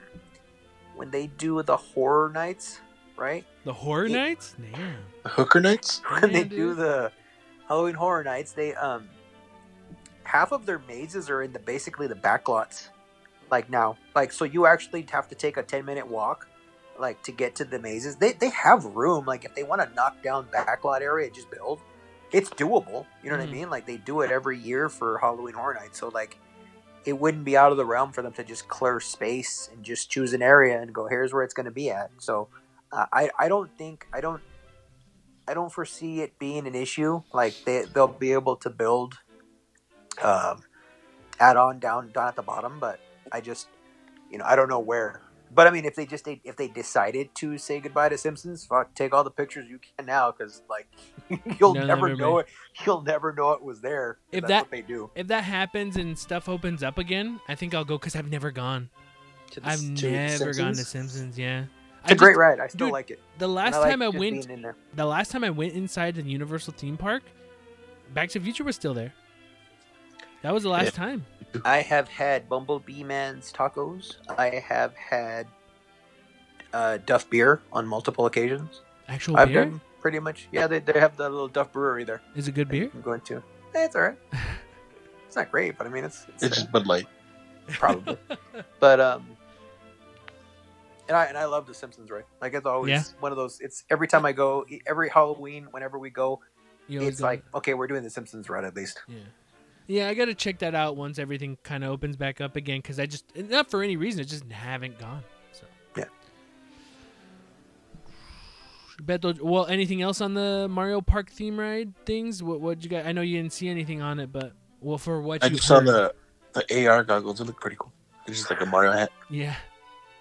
when they do the horror nights, right? The Horror It- Nights? Damn. The Hooker Nights. when they Yeah, do the Halloween Horror Nights, they um half of their mazes are in the basically the backlots. Like now, like so you actually have to take a ten minute walk, like to get to the mazes. They they have room. Like if they want to knock down backlot area, just build. It's doable. You know what Mhm. I mean? Like they do it every year for Halloween Horror Nights. So like. It wouldn't be out of the realm for them to just clear space and just choose an area and go, here's where it's going to be at. So, uh, I I don't think I don't I don't foresee it being an issue. Like they they'll be able to build um, add on down down at the bottom, but I just you know I don't know where. But I mean, if they just if they decided to say goodbye to Simpsons, fuck, take all the pictures you can now, because like you'll No, never never know be. it. You'll never know it was there. If that's that- what they do. If that happens and stuff opens up again, I think I'll go because I've never gone. To the- I've to the never gone to Simpsons. Simpsons. Yeah, It's a I great just- ride. I still dude, like it. The last I like time I went, in there. the last time I went inside the Universal theme park, Back to the Future was still there. That was the last Yeah. time. I have had Bumblebee Man's tacos. I have had uh, Duff beer on multiple occasions. Actual I've beer done pretty much. Yeah, they, they have the little Duff brewery there. is a good beer. I'm going to. Eh, it's all right. it's not great, but I mean, it's, it's, It's uh, just Bud Light. probably. but um, and I and I love The Simpsons, right? Like it's always Yeah. one of those. It's every time I go, e- every Halloween, whenever we go, it's go- like okay, we're doing The Simpsons run at least. yeah, yeah. I gotta check that out once everything kind of opens back up again because I just not for any reason, I just haven't gone. So Yeah. Beto, well, anything else on the Mario Park theme ride things? What what you got? I know you didn't see anything on it, but well, for what I you just saw the the AR goggles. It look pretty cool. It's just like a Mario hat. yeah.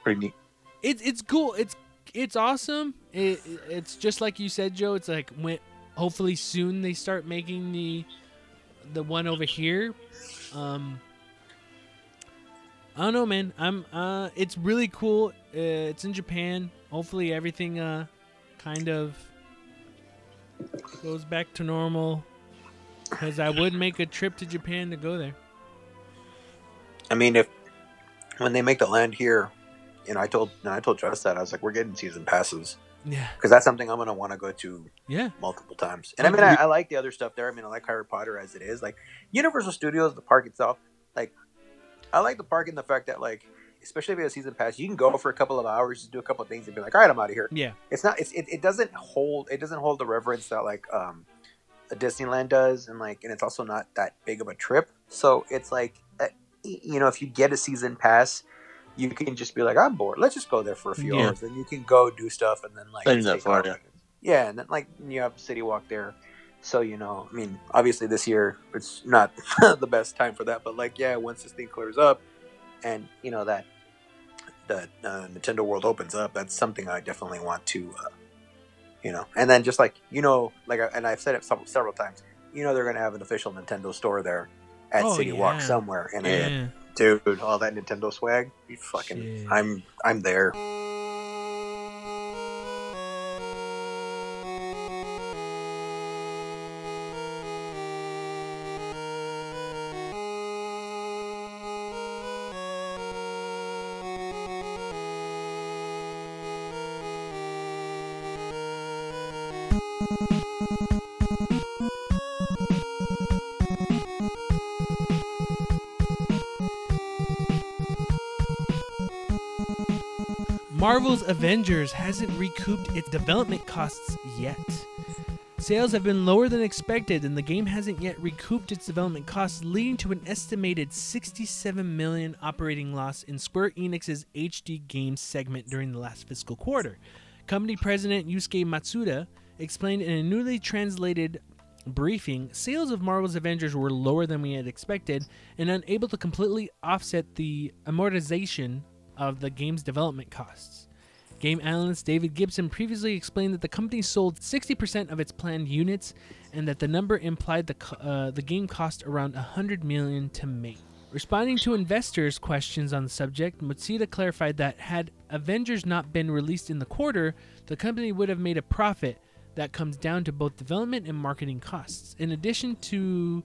Pretty neat. It's it's cool. It's it's awesome. It, it's just like you said, Joe. It's like when hopefully soon they start making the the one over here. Um, I don't know, man. I'm uh, it's really cool. Uh, it's in Japan. Hopefully everything uh, kind of goes back to normal. Because I would make a trip to Japan to go there. I mean, if when they make the land here, you know, I told and I told Just that I was like, we're getting season passes Yeah, because that's something I'm gonna want to go to yeah, multiple times. And I mean, I, I like the other stuff there. I mean, I like Harry Potter as it is. Like Universal Studios, the park itself. Like, I like the park in the fact that like, especially if you have a season pass, you can go for a couple of hours, just do a couple of things, and be like, all right, I'm out of here. yeah. It's not. It's, it, it doesn't hold. It doesn't hold the reverence that like um, a Disneyland does, and like, and it's also not that big of a trip. So it's like, uh, you know, if you get a season pass. You can just be like, I'm bored. Let's just go there for a few Yeah. hours. Then you can go do stuff, and then like Not that take far, yeah. Yeah, and then like you have City Walk there. So you know, I mean, obviously this year it's not the best time for that, but like, yeah, once this thing clears up, and you know that that uh, Nintendo World opens up, that's something I definitely want to, uh, you know. And then just like you know, like, I- and I've said it several, several times, you know, they're gonna have an official Nintendo store there at Oh, City yeah. Walk somewhere, and Yeah. Dude, all that Nintendo swag, you fucking, Shit. I'm, I'm there. Marvel's Avengers hasn't recouped its development costs yet. Sales have been lower than expected, and the game hasn't yet recouped its development costs, leading to an estimated 67 million operating loss in Square Enix's HD Games segment during the last fiscal quarter. Company president Yusuke Matsuda explained in a newly translated briefing, sales of Marvel's Avengers were lower than we had expected and unable to completely offset the amortization of the game's development costs. Game analyst David Gibson previously explained that the company sold 60% of its planned units and that the number implied the, uh, the game cost around 100 million to make. Responding to investors' questions on the subject, Matsuda clarified that had Avengers not been released in the quarter, the company would have made a profit that comes down to both development and marketing costs. In addition to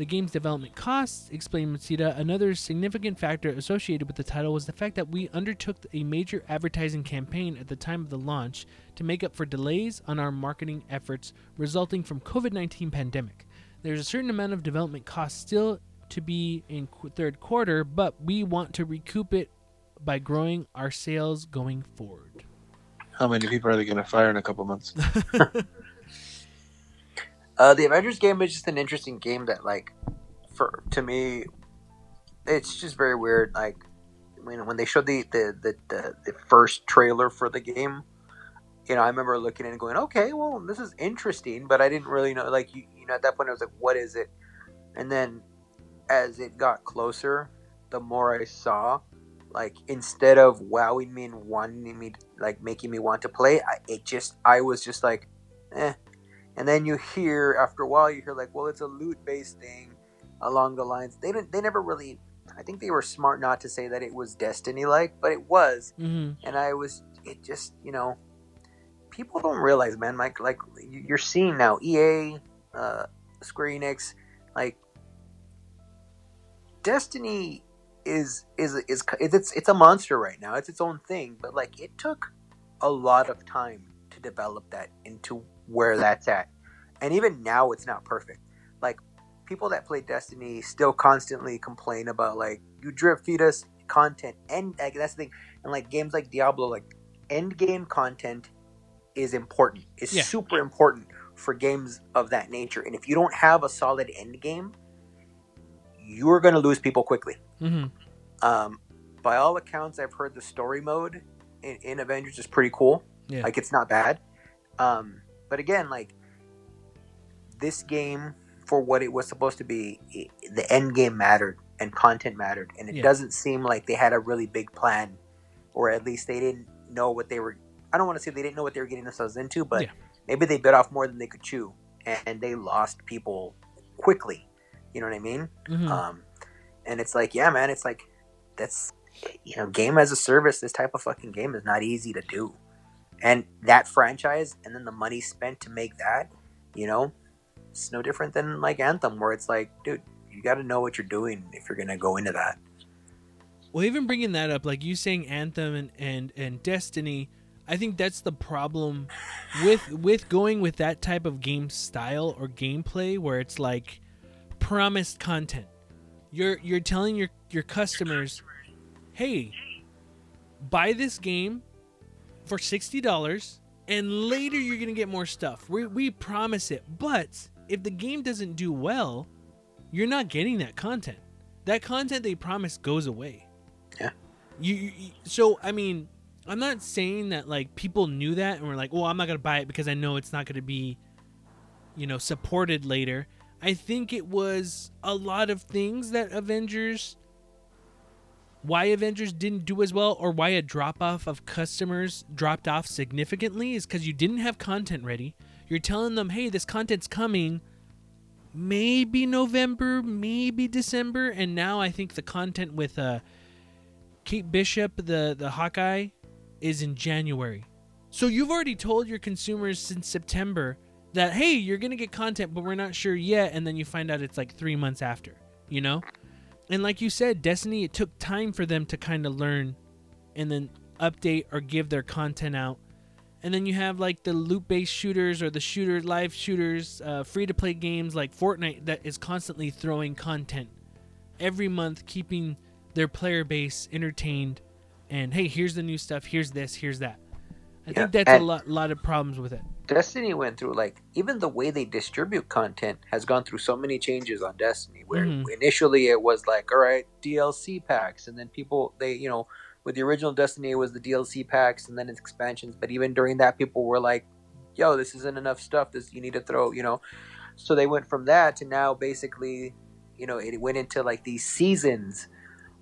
the game's development costs, explained Matsuda, another significant factor associated with the title was the fact that we undertook a major advertising campaign at the time of the launch to make up for delays on our marketing efforts resulting from COVID-19 pandemic. There's a certain amount of development costs still to be in qu- third quarter, but we want to recoup it by growing our sales going forward. How many people are they going to fire in a couple months? Uh, the Avengers game is just an interesting game that, like, for to me, it's just very weird. Like, when when they showed the the the, the, the first trailer for the game, you know, I remember looking at it and going, okay, well, this is interesting, but I didn't really know. Like, you, you know, at that point, I was like, what is it? And then as it got closer, the more I saw, like, instead of wowing me and wanting me, like, making me want to play, I, it just, I was just like, eh. And then you hear, after a while, you hear, like, well, it's a loot based thing along the lines. They didn't, they never really, I think they were smart not to say that it was Destiny like, but it was. Hmm and I was it just you know people don't realize man like like you- you're seeing now EA uh Square Enix like Destiny is is is it's it's a monster right now. It's its own thing. But like it took a lot of time to develop that into where that's at and even now it's not perfect like people that play Destiny still constantly complain about like you drip feed us content and like that's the thing and like games like Diablo, like end game content is important. It's Yeah. super important for games of that nature. And if you don't have a solid end game, you're gonna lose people quickly. hmm Um, by all accounts, I've heard the story mode in, in Avengers is pretty cool. Yeah. Like it's not bad. Um, but again, like this game for what it was supposed to be, i the end game mattered and content mattered, and it Yeah. doesn't seem like they had a really big plan, or at least they didn't know what they were. I don't want to say they didn't know what they were getting themselves into, but Yeah. maybe they bit off more than they could chew, and they lost people quickly. You know what I mean? hmm Um, and it's like, yeah, man, it's like that's you know, game as a service. This type of fucking game is not easy to do, and that franchise, and then the money spent to make that, you know, it's no different than like Anthem, where it's like, dude, you got to know what you're doing if you're gonna go into that. Well, even bringing that up, like you saying Anthem and, and, and Destiny, I think that's the problem with with going with that type of game style or gameplay where it's like promised content. You're you're telling your your customers, "Hey, buy this game for $60 and later you're going to get more stuff. We we promise it." But if the game doesn't do well, you're not getting that content. That content they promise goes away. Yeah. You, you so I mean, I'm not saying that like people knew that and were like, "Well, I'm not going to buy it because I know it's not going to be you know, supported later." I think it was a lot of things that Avengers why Avengers didn't do as well or why a drop off of customers dropped off significantly is cuz you didn't have content ready. You're telling them, "Hey, this content's coming." maybe November, maybe December, and now I think the content with uh Kate Bishop, the the Hawkeye, is in January. So you've already told your consumers since September that hey, you're gonna get content, but we're not sure yet, and then you find out it's like three months after, you know? And like you said, Destiny, it took time for them to kind of learn and then update or give their content out. And then you have like the loot based shooters or the shooter live shooters, uh, free to play games like Fortnite that is constantly throwing content every month, keeping their player base entertained. And hey, here's the new stuff. Here's this. Here's that. I Yeah, think that's a lot, lot of problems with it. Destiny went through like even the way they distribute content has gone through so many changes on Destiny. Where Mhm. initially it was like, all right, DLC packs, and then people they you know with the original Destiny it was the DLC packs and then it's expansions. But even during that, people were like, yo, this isn't enough stuff. This you need to throw, you know. So they went from that to now basically, you know, it went into like these seasons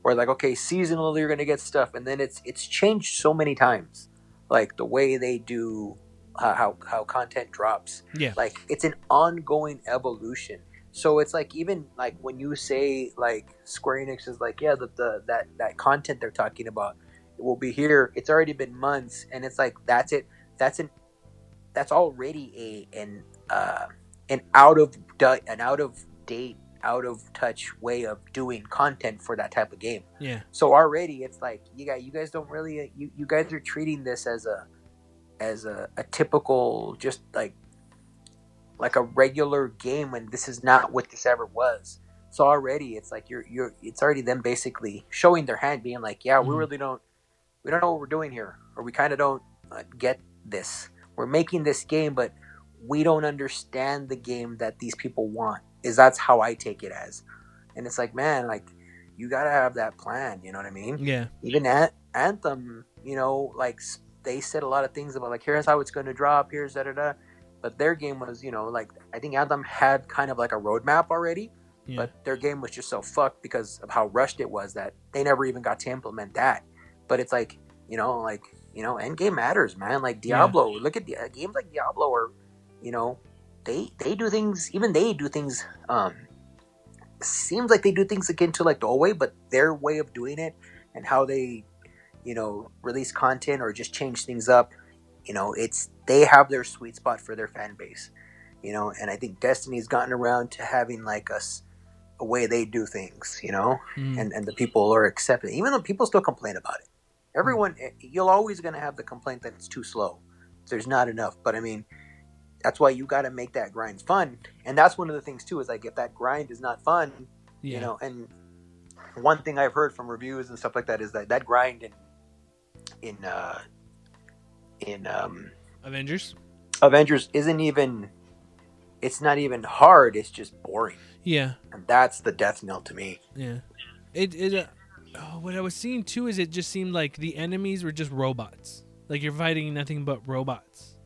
where like okay, seasonally you're gonna get stuff, and then it's it's changed so many times, like the way they do how how, how content drops. Yeah. like it's an ongoing evolution. So it's like even like when you say like square enix is like yeah the, the that that content they're talking about it will be here. It's already been months and it's like that's it. That's an that's already a an uh an out of an out of date out of touch way of doing content for that type of game. Yeah. so already it's like you guys you guys don't really you, you guys are treating this as a as a, a typical just like like a regular game when this is not what this ever was. So already it's like you're you're it's already them basically showing their hand being like yeah we Mhm. really don't we don't know what we're doing here or we kind of don't uh, get this. We're making this game but we don't understand the game that these people want. Is that's how i take it as. And it's like man like you gotta have that plan you know what i mean? Yeah. even An- anthem you know like they said a lot of things about like here's how it's going to drop, here's da da da. But their game was, you know, like I think Anthem had kind of like a roadmap already, Yeah. but their game was just so fucked because of how rushed it was that they never even got to implement that. But it's like, you know, like you know, endgame matters, man. Like Yeah. Diablo, look at the uh, games like Diablo, or you know, they they do things. Even they do things. Um, seems like they do things akin to like the old way, but their way of doing it and how they, you know, release content or just change things up. You know, it's they have their sweet spot for their fan base. You know, and I think Destiny's gotten around to having like us a way they do things. You know, Mm. and and the people are accepting, even though people still complain about it. Everyone, eh, you're always going to have the complaint that it's too slow. There's not enough, but I mean, that's why you got to make that grind fun, and that's one of the things too. Is like if that grind is not fun, yeah. you know, and one thing I've heard from reviews and stuff like that is that that grind in in uh, in um, Avengers. Avengers isn't even. It's not even hard. It's just boring, Yeah. and that's the death knell to me. Yeah. It it uh, oh, what I was seeing too is it just seemed like the enemies were just robots. Like you're fighting nothing but robots.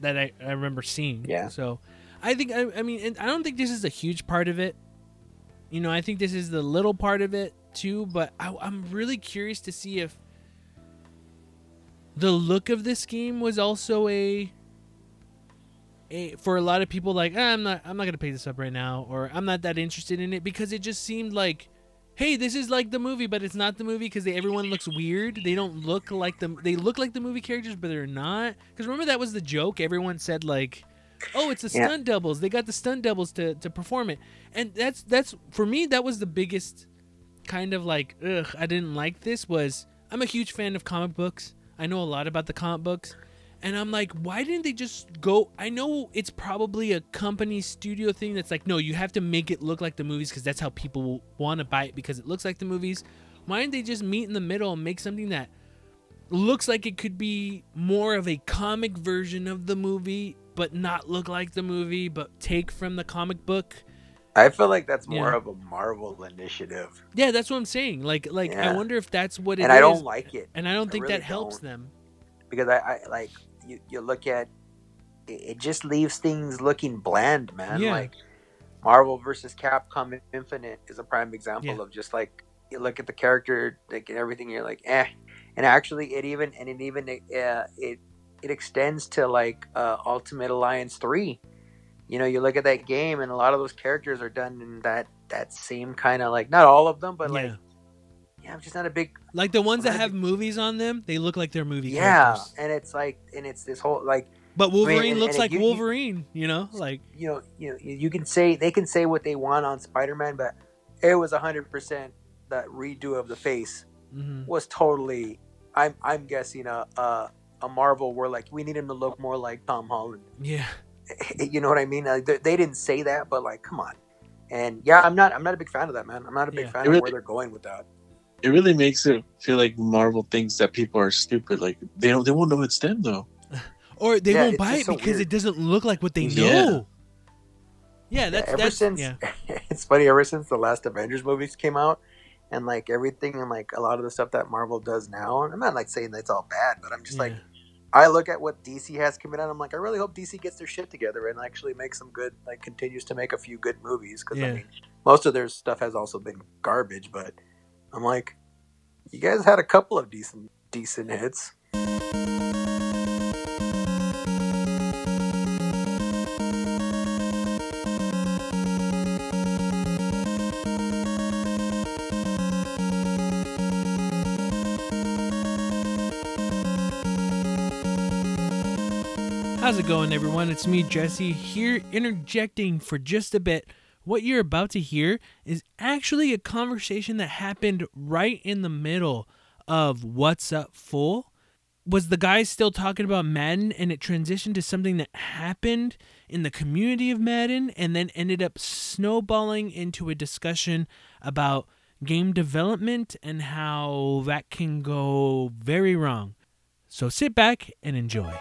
That I, I remember seeing. Yeah. So I think I, I mean and I don't think this is a huge part of it. You know, I think this is the little part of it too, but I, I'm really curious to see if the look of this game was also a a, for a lot of people like "Ah, I'm not I'm not gonna pick this up right now or I'm not that interested in it because it just seemed like hey this is like the movie but it's not the movie because everyone looks weird. They don't look like the they look like the movie characters but they're not. Because remember that was the joke? Everyone said like oh it's the Yeah. stunt doubles. They got the stunt doubles to, to perform it. And that's that's for me that was the biggest kind of like ugh I didn't like this was I'm a huge fan of comic books I know a lot about the comic books and I'm like, why didn't they just go? I know it's probably a company studio thing that's like, no, you have to make it look like the movies because that's how people want to buy it because it looks like the movies. Why didn't they just meet in the middle and make something that looks like it could be more of a comic version of the movie, but not look like the movie, but take from the comic book? I feel like that's more Yeah. of a Marvel initiative, Yeah, that's what I'm saying. Like, like I wonder if that's what it is. and I don't like it. and I don't I think really that helps don't. them. because I, I like you, you look at it, it just leaves things looking bland man Yeah. like marvel versus capcom infinite is a prime example Yeah. of just like you look at the character like and everything you're like eh and actually it even and it even uh, it it extends to like uh, ultimate alliance 3 you know you look at that game and a lot of those characters are done in that that same kind of like not all of them but like yeah. yeah i'm just not a big Like the ones that I have movies on them, they look like they're movie yeah characters. and it's like and it's this whole like But Wolverine and- looks and like you- you- Wolverine, you know? Like you know, you know, you can say they can say what they want on Spider-Man, but it was hundred percent that redo of the face mhm. was totally. I'm I'm guessing a a, a Marvel where like we need him to look more like Tom Holland. yeah. You know what I mean? Like, they, they didn't say that, but like, come on. And yeah, I'm not I'm not a big fan of that, man. I'm not a big Yeah. fan It of where they're going with that. It really makes it feel like Marvel thinks that people are stupid. Like they don't, they won't know it's them though. Or they Yeah, won't buy it so because weird. it doesn't look like what they know. Yeah, that's ever that's since yeah. it's funny ever since the last Avengers movies came out, and like everything and like a lot of the stuff that Marvel does now. I'm not like saying that's all bad, but I'm just like yeah. I look at what DC has coming out. I'm like, I really hope DC gets their shit together and actually makes some good, like, continues to make a few good movies. Because Yeah. I mean, most of their stuff has also been garbage. But I'm like, you guys had a couple of decent, decent hits. How's it going, everyone? It's me, Jesse, here interjecting for just a bit. What you're about to hear is actually a conversation that happened right in the middle of What's Up Full. Was the guy still talking about Madden and it transitioned to something that happened in the community of Madden and then ended up snowballing into a discussion about game development and how that can go very wrong. So sit back and enjoy.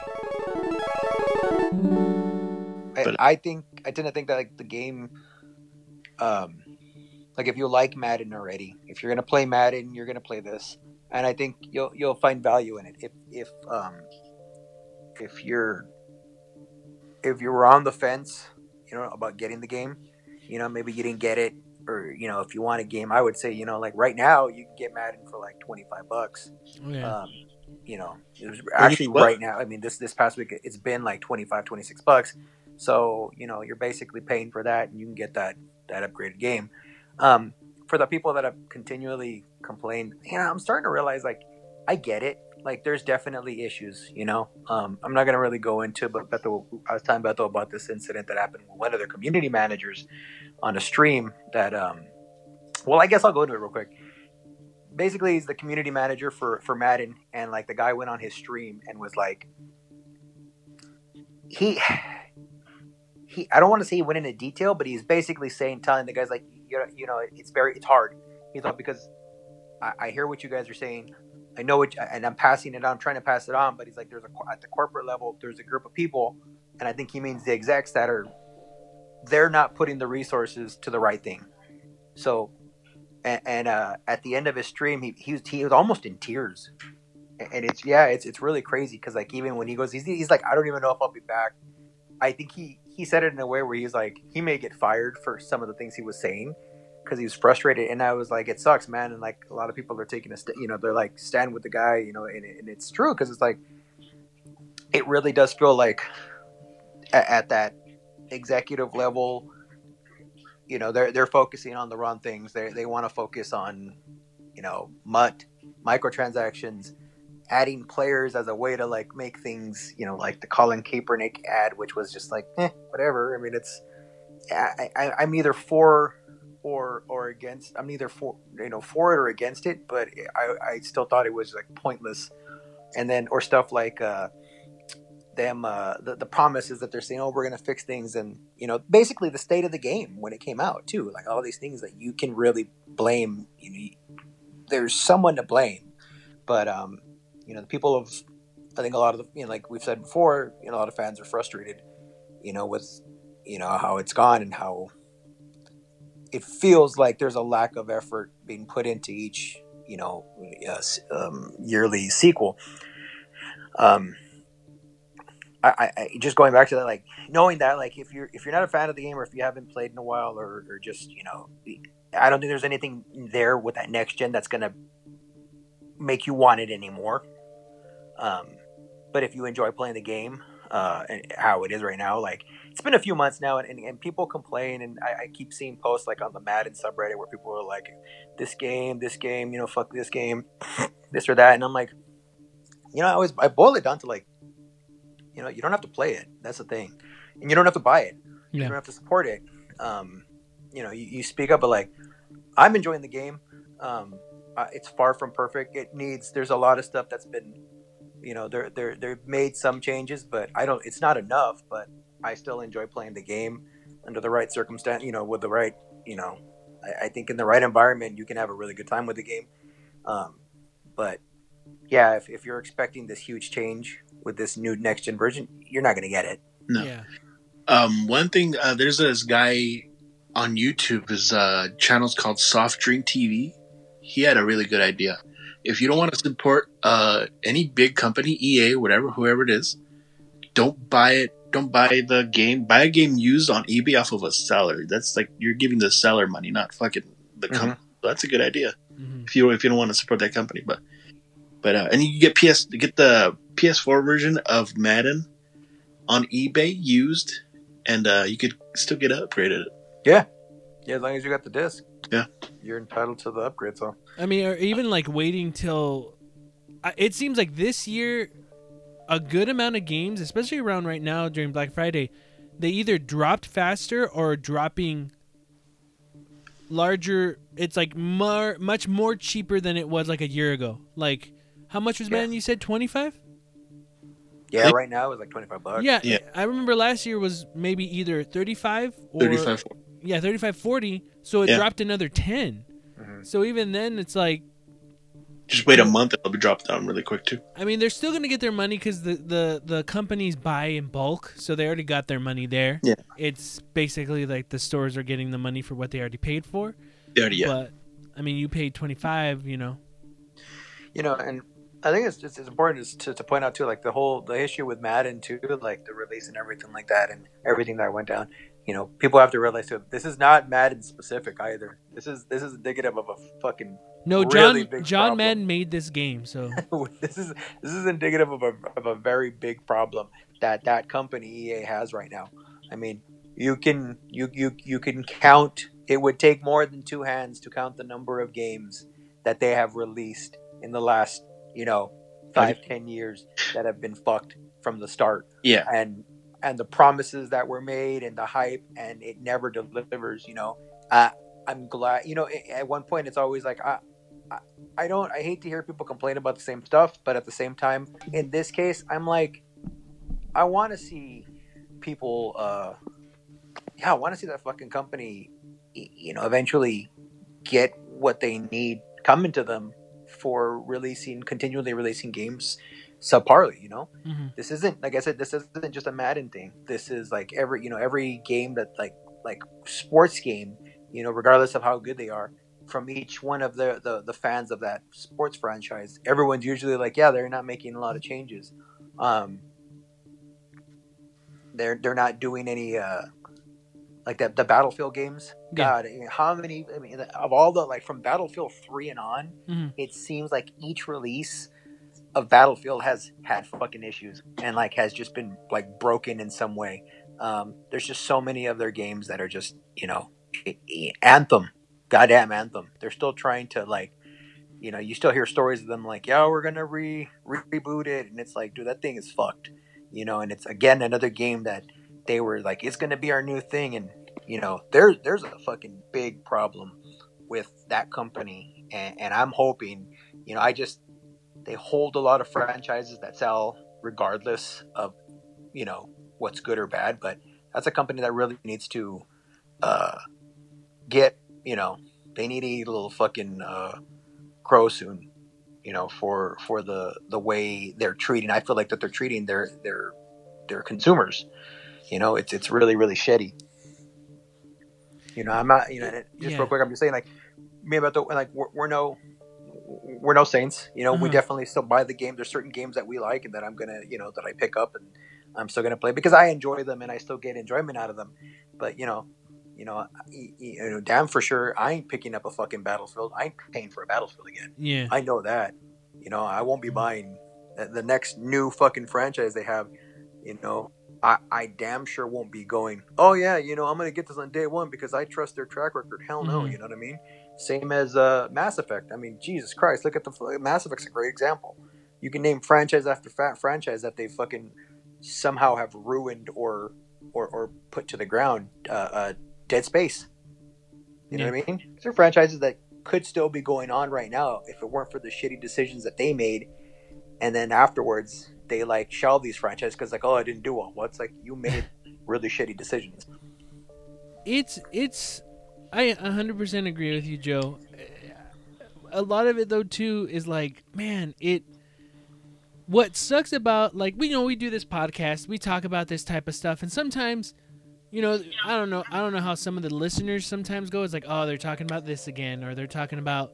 I, I think I tend to think that like the game, um, like if you like Madden already, if you're gonna play Madden, you're gonna play this. and I think you'll you'll find value in it if if um if you're if you were on the fence, you know, about getting the game, you know, maybe you didn't get it, or you know, if you want a game, I would say, you know, like right now you can get Madden for like twenty five bucks. Oh, yeah. Um, you know, it was actually right now. I mean, this this past week it's been like 25, 26 bucks. So you know, you're basically paying for that, and you can get that that upgraded game. Um, for the people that have continually complained, you know I'm starting to realize like I get it. Like there's definitely issues, you know. Um, I'm not gonna really go into, but Beto, I was telling Beto about this incident that happened with one of their community managers on a stream. That, um, well, I guess I'll go into it real quick. Basically, he's the community manager for for Madden, and like the guy went on his stream and was like, he he. I don't want to say he went into detail, but he's basically saying, telling the guys like, you know, you know, it's very, it's hard. He's like because I, I hear what you guys are saying. I know it, and I'm passing it on. I'm trying to pass it on, but he's like, there's a at the corporate level, there's a group of people, and I think he means the execs that are they're not putting the resources to the right thing. So, and, and uh, at the end of his stream, he he was he was almost in tears, and it's yeah, it's it's really crazy because like even when he goes, he's, he's like, I don't even know if I'll be back. I think he he said it in a way where he's like, he may get fired for some of the things he was saying because he was frustrated, and I was like, it sucks, man, and like a lot of people are taking a st- you know they're like stand with the guy, you know, and, and it's true because it's like it really does feel like at, at that executive level you know they're they're focusing on the wrong things. They they want to focus on you know mut microtransactions adding players as a way to like make things you know like the Colin Kaepernick ad which was just like eh, whatever. I mean it's I, I i'm either for or or against i'm neither for you know for it or against it but i i still thought it was like pointless. And then or stuff like uh them uh, the, the promises that they're saying oh we're going to fix things and you know basically the state of the game when it came out too like all these things that you can really blame you know there's someone to blame. But um you know the people of i think a lot of the you know like we've said before you know a lot of fans are frustrated you know with you know how it's gone and how it feels like there's a lack of effort being put into each you know uh, um, yearly sequel. Um I, I just going back to that, like knowing that, like if you're if you're not a fan of the game or if you haven't played in a while or, or just you know, I don't think there's anything there with that next gen that's gonna make you want it anymore. Um, but if you enjoy playing the game, uh, and how it is right now, like it's been a few months now, and, and, and people complain, and I, I keep seeing posts like on the Madden subreddit where people are like, "This game, this game, you know, fuck this game, this or that," and I'm like, you know, I always I boil it down to like you know you don't have to play it. That's the thing. And you don't have to buy it. You don't have to support it. Um, you know you, you speak up but like i'm enjoying the game. Um, uh, it's far from perfect. It needs there's a lot of stuff that's been you know they're they're they've made some changes but i don't it's not enough but i still enjoy playing the game under the right circumstance you know with the right you know i, I think in the right environment you can have a really good time with the game. Um, but yeah if, if you're expecting this huge change with this new next gen version you're not going to get it No. Yeah. Um, one thing, uh, there's this guy on YouTube. His uh, channel's called Soft Drink TV. He had a really good idea. If you don't want to support uh, any big company, EA, whatever, whoever it is, don't buy it. Don't buy the game. Buy a game used on eBay off of a seller. That's like you're giving the seller money, not fucking the company. That's a good idea Mhm. if you if you don't want to support that company. But but uh, and you get PS get the PS4 version of Madden on eBay used, and uh, you could still get upgraded. yeah yeah, as long as you got the disc Yeah. you're entitled to the upgrade so I mean, or even like waiting till. It seems like this year, a good amount of games, especially around right now during Black Friday, they either dropped faster or dropping larger. It's like more, much more cheaper than it was like a year ago. Like, how much was Yeah. man? You said twenty five. Yeah Yeah. right now it was like 25 bucks Yeah, Yeah. I remember last year was maybe either thirty five or 35 yeah, 35 40. So it Yeah. dropped another 10. Mhm. So even then, it's like, Just wait a month, it'll be dropped down really quick too. I mean, they're still going to get their money because the, the, the companies buy in bulk. So they already got their money there. Yeah. It's basically like the stores are getting the money for what they already paid for. They already, yeah. But, I mean, you paid 25 you know. you know, and I think it's just it's important to, to point out too, like the whole the issue with Madden too, like the release and everything like that, and everything that went down. You know, people have to realize too, this is not Madden specific either. This is this is indicative of a fucking No, really John big John problem. Madden made this game, so this is this is indicative of a of a very big problem that that company EA has right now. I mean, you can you you you can count. It would take more than two hands to count the number of games that they have released in the last you know five ten years that have been fucked from the start. Yeah. and and the promises that were made and the hype and it never delivers you know. Uh, i'm glad you know at one point it's always like I, I i don't i hate to hear people complain about the same stuff but at the same time in this case i'm like i want to see people uh yeah i want to see that fucking company you know eventually get what they need coming to them for releasing continually releasing games subparly you know mhm. this isn't like I said, this isn't just a Madden thing. This is like every you know every game that like like sports game, you know, regardless of how good they are, from each one of the the, the fans of that sports franchise, everyone's usually like, yeah, they're not making a lot of changes. Um, they're they're not doing any uh like that the Battlefield games. God, mean, how many? I mean, of all the like from Battlefield three and on, Mhm. it seems like each release of Battlefield has had fucking issues and like has just been like broken in some way. Um, there's just so many of their games that are just you know Anthem, goddamn Anthem. They're still trying to like, you know, you still hear stories of them like, yeah, we're gonna re, re- reboot it, and it's like, dude, that thing is fucked, you know. And it's again another game that they were like, it's gonna be our new thing, and you know, there there's a fucking big problem with that company, and, and I'm hoping, you know, I just they hold a lot of franchises that sell regardless of you know what's good or bad but that's a company that really needs to uh get you know they need to eat a little fucking uh crow soon you know for for the the way they're treating i feel like that they're treating their their their consumers you know it's it's really really shitty you know i'm not you know just Yeah. real quick i'm just saying like me about the like we're, we're no we're no saints you know we Mhm. definitely still buy the game there's certain games that we like and that i'm gonna you know that i pick up and i'm still gonna play because i enjoy them and i still get enjoyment out of them but you know you know, you know, damn for sure, I ain't picking up a fucking battlefield. I ain't paying for a battlefield again. yeah, I know that. You know, I won't be buying the, the next new fucking franchise they have. You know, I, I damn sure won't be going. Oh yeah, you know, I'm gonna get this on day one because I trust their track record. Hell no, Mhm. you know what I mean. Same as uh, Mass Effect. I mean, Jesus Christ, look at the Mass Effect's a great example. You can name franchise after franchise that they fucking somehow have ruined or or, or put to the ground. Uh, uh, Dead Space. You know what I mean? These are franchises that could still be going on right now if it weren't for the shitty decisions that they made. And then afterwards, they like shelve these franchises because like, oh, I didn't do well. Well, it's like you made really shitty decisions. it's it's I 100% agree with you, Joe. A lot of it though too is like, man, it what sucks about like we know we do this podcast, we talk about this type of stuff and sometimes you know, I don't know, I don't know how some of the listeners sometimes go. It's like, oh, they're talking about this again, or they're talking about,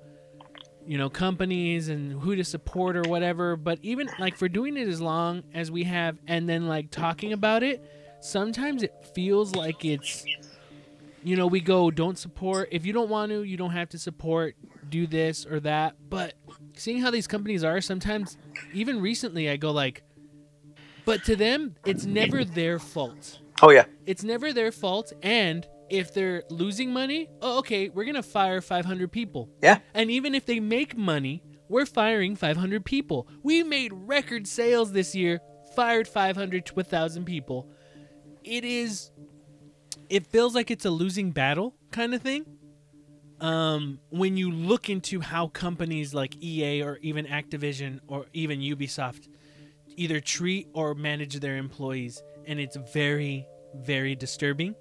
you know, companies and who to support or whatever. But even like for doing it as long as we have, and then like talking about it, sometimes it feels like it's you know, we go, don't support. If you don't want to, you don't have to support. Do this or that. But seeing how these companies are, sometimes, even recently, I go like, but to them, it's never their fault. Oh yeah, It's never their fault. And if they're losing money, oh, okay, we're going to fire 500 people. Yeah. And even if they make money, we're firing 500 people. We made record sales this year, fired 500 to 1,000 people. It is, it feels like it's a losing battle kind of thing. Um, when you look into how companies like EA or even Activision or even Ubisoft either treat or manage their employees, and it's very, very disturbing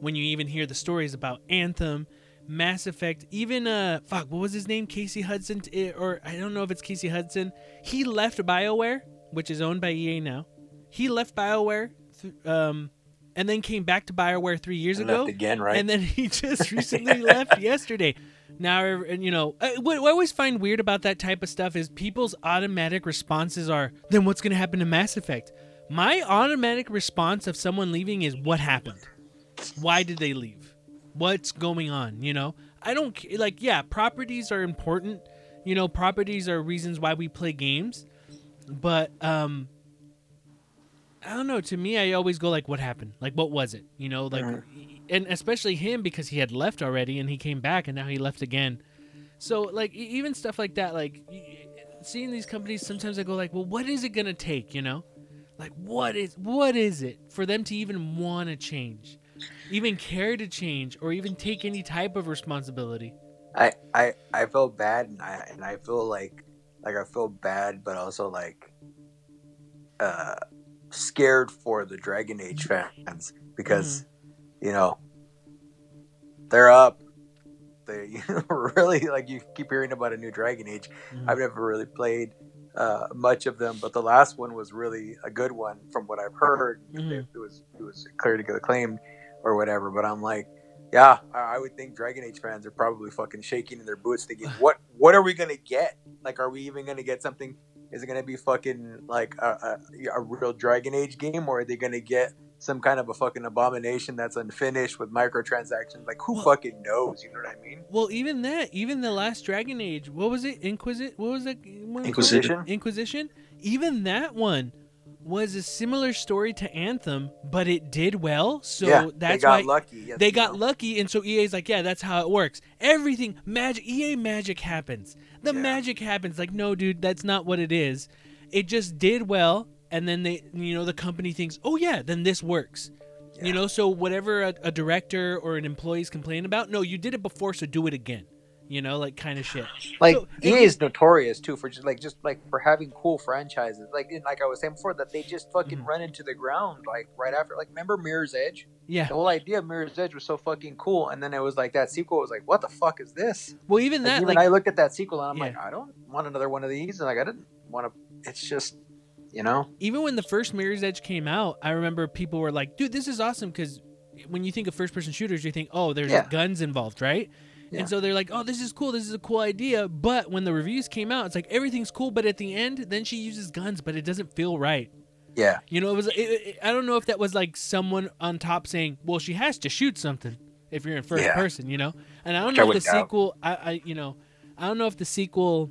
when you even hear the stories about Anthem, Mass Effect, even uh, fuck, what was his name? Casey Hudson, or I don't know if it's Casey Hudson. He left BioWare, which is owned by EA now. He left BioWare, th- um, and then came back to Bioware three years And ago, left again, right? and then he just recently left yesterday. Now, and you know, uh, what I always find weird about that type of stuff is people's automatic responses are, "Then what's going to happen to Mass Effect?" My automatic response of someone leaving is, "What happened? Why did they leave? What's going on?" You know, I don't like. Yeah, properties are important. You know, properties are reasons why we play games, but um, I don't know. To me, I always go like, "What happened? Like, what was it?" You know, like, and especially him because he had left already and he came back and now he left again. So like, even stuff like that, like seeing these companies, sometimes I go like, "Well, what is it gonna take?" You know, like, what is what is it for them to even want to change, even care to change, or even take any type of responsibility? I, I I feel bad and I and I feel like like I feel bad but also like uh scared for the Dragon Age fans because you know they're up. They you know, really like you keep hearing about a new Dragon Age. Mhm. I've never really played uh, much of them, but the last one was really a good one from what I've heard. Mhm. It, it was it was clear to get acclaimed or whatever. But I'm like, yeah, I, I would think Dragon Age fans are probably fucking shaking in their boots, thinking, what what are we gonna get? Like, are we even gonna get something? Is it gonna be fucking like a, a, a real Dragon Age game, or are they gonna get some kind of a fucking abomination that's unfinished with microtransactions? Like, who Well- fucking knows? You know what I mean? Well, even that, even the last Dragon Age, what was it? Inquisit? What was that? Inquisition. Inquisition. Even that one was a similar story to Anthem, but it did well. So yeah, that's they got why lucky. yes, they got know. lucky, and so EA's like, yeah, that's how it works. Everything magic, EA magic happens. The Yeah. magic happens. Like, no, dude, that's not what it is. It just did well, and then they, you know, the company thinks, oh yeah, then this works. You know, so whatever a, a director or an employee is complaining about, no, you did it before, so do it again. You know, like kind of shit. Like So, it- is notorious too for just like just like for having cool franchises. Like like I was saying before, that they just fucking Mhm. run into the ground like right after. Like remember Mirror's Edge? Yeah. The whole idea of Mirror's Edge was so fucking cool, and then it was like that sequel was like, what the fuck is this? Well, even Like, that, even like, I looked at that sequel and I'm Yeah. like, I don't want another one of these, and like I didn't want to. It's just, you know, even when the first Mirror's Edge came out, I remember people were like, "Dude, this is awesome!" Because when you think of first-person shooters, you think, "Oh, there's Yeah. guns involved, right?" Yeah. And so they're like, "Oh, this is cool. This is a cool idea." But when the reviews came out, it's like everything's cool, but at the end, then she uses guns, but it doesn't feel right. yeah, You know, it was. It, it, I don't know if that was like someone on top saying, "Well, she has to shoot something if you're in first Yeah. person," you know. And I don't Which I know if the doubt. sequel, I, I, you know, I don't know if the sequel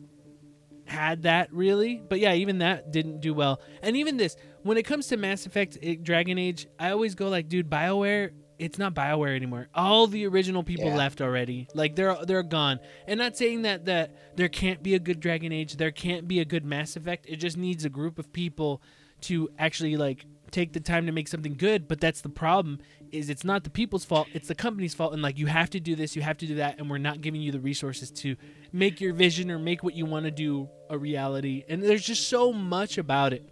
had that really, but yeah, even that didn't do well. And even this, when it comes to Mass Effect, eh, Dragon Age, I always go like, dude, Bioware. It's not Bioware anymore. All the original people Yeah. left already. Like they're they're gone. And not saying that that there can't be a good Dragon Age, there can't be a good Mass Effect. It just needs a group of people to actually like take the time to make something good but that's the problem is it's not the people's fault it's the company's fault and like you have to do this you have to do that and we're not giving you the resources to make your vision or make what you want to do a reality and there's just so much about it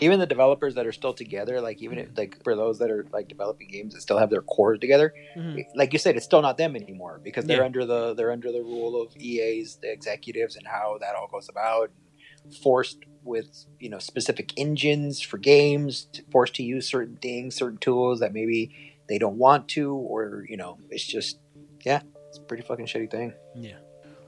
even the developers that are still together, like even if, like for those that are like developing games that still have their cores together, Mhm. like you said, it's still not them anymore because they're Yeah. under the they're under the rule of EA's the executives and how that all goes about, forced with you know specific engines for games, forced to use certain things, certain tools that maybe they don't want to, or you know, it's just yeah, it's a pretty fucking shitty thing. yeah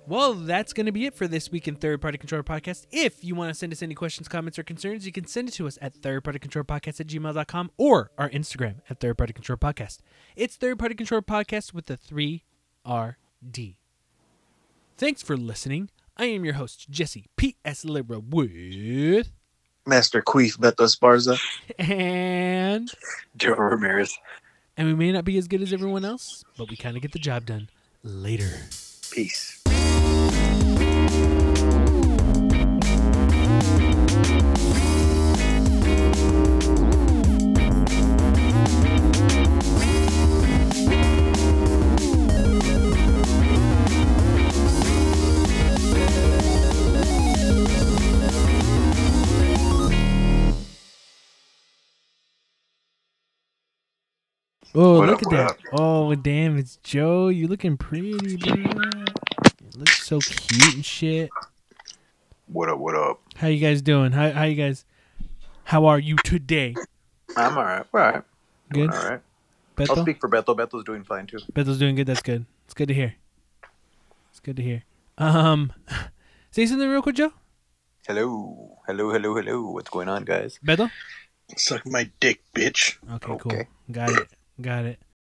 well that's going to be it for this week in third party controller podcast. If you want to send us any questions comments or concerns you can send it to us at third party controller podcast at gmail.com or our instagram at third party controller podcast. It's third party controller podcast with the 3rd thanks for listening. I am your host jesse ps libra with Master Queef Beto Esparza. and Joe Ramirez, and we may not be as good as everyone else but we kind of get the job done later. Peace. Oh, look at that. Oh, damn, it's Joe. You're looking pretty, bro. You look so cute and shit. What up? What up? How you guys doing? How how you guys How are you today? I'm all right. All right. Good. All right. I'll speak for Beto. Beto's doing fine too. Beto's doing good. That's good. It's good to hear. It's good to hear. Um, say something real quick, Joe. Hello, hello, hello, hello. What's going on, guys? Beto. Suck my dick, bitch. Okay, Okay. cool. Got it. Got it.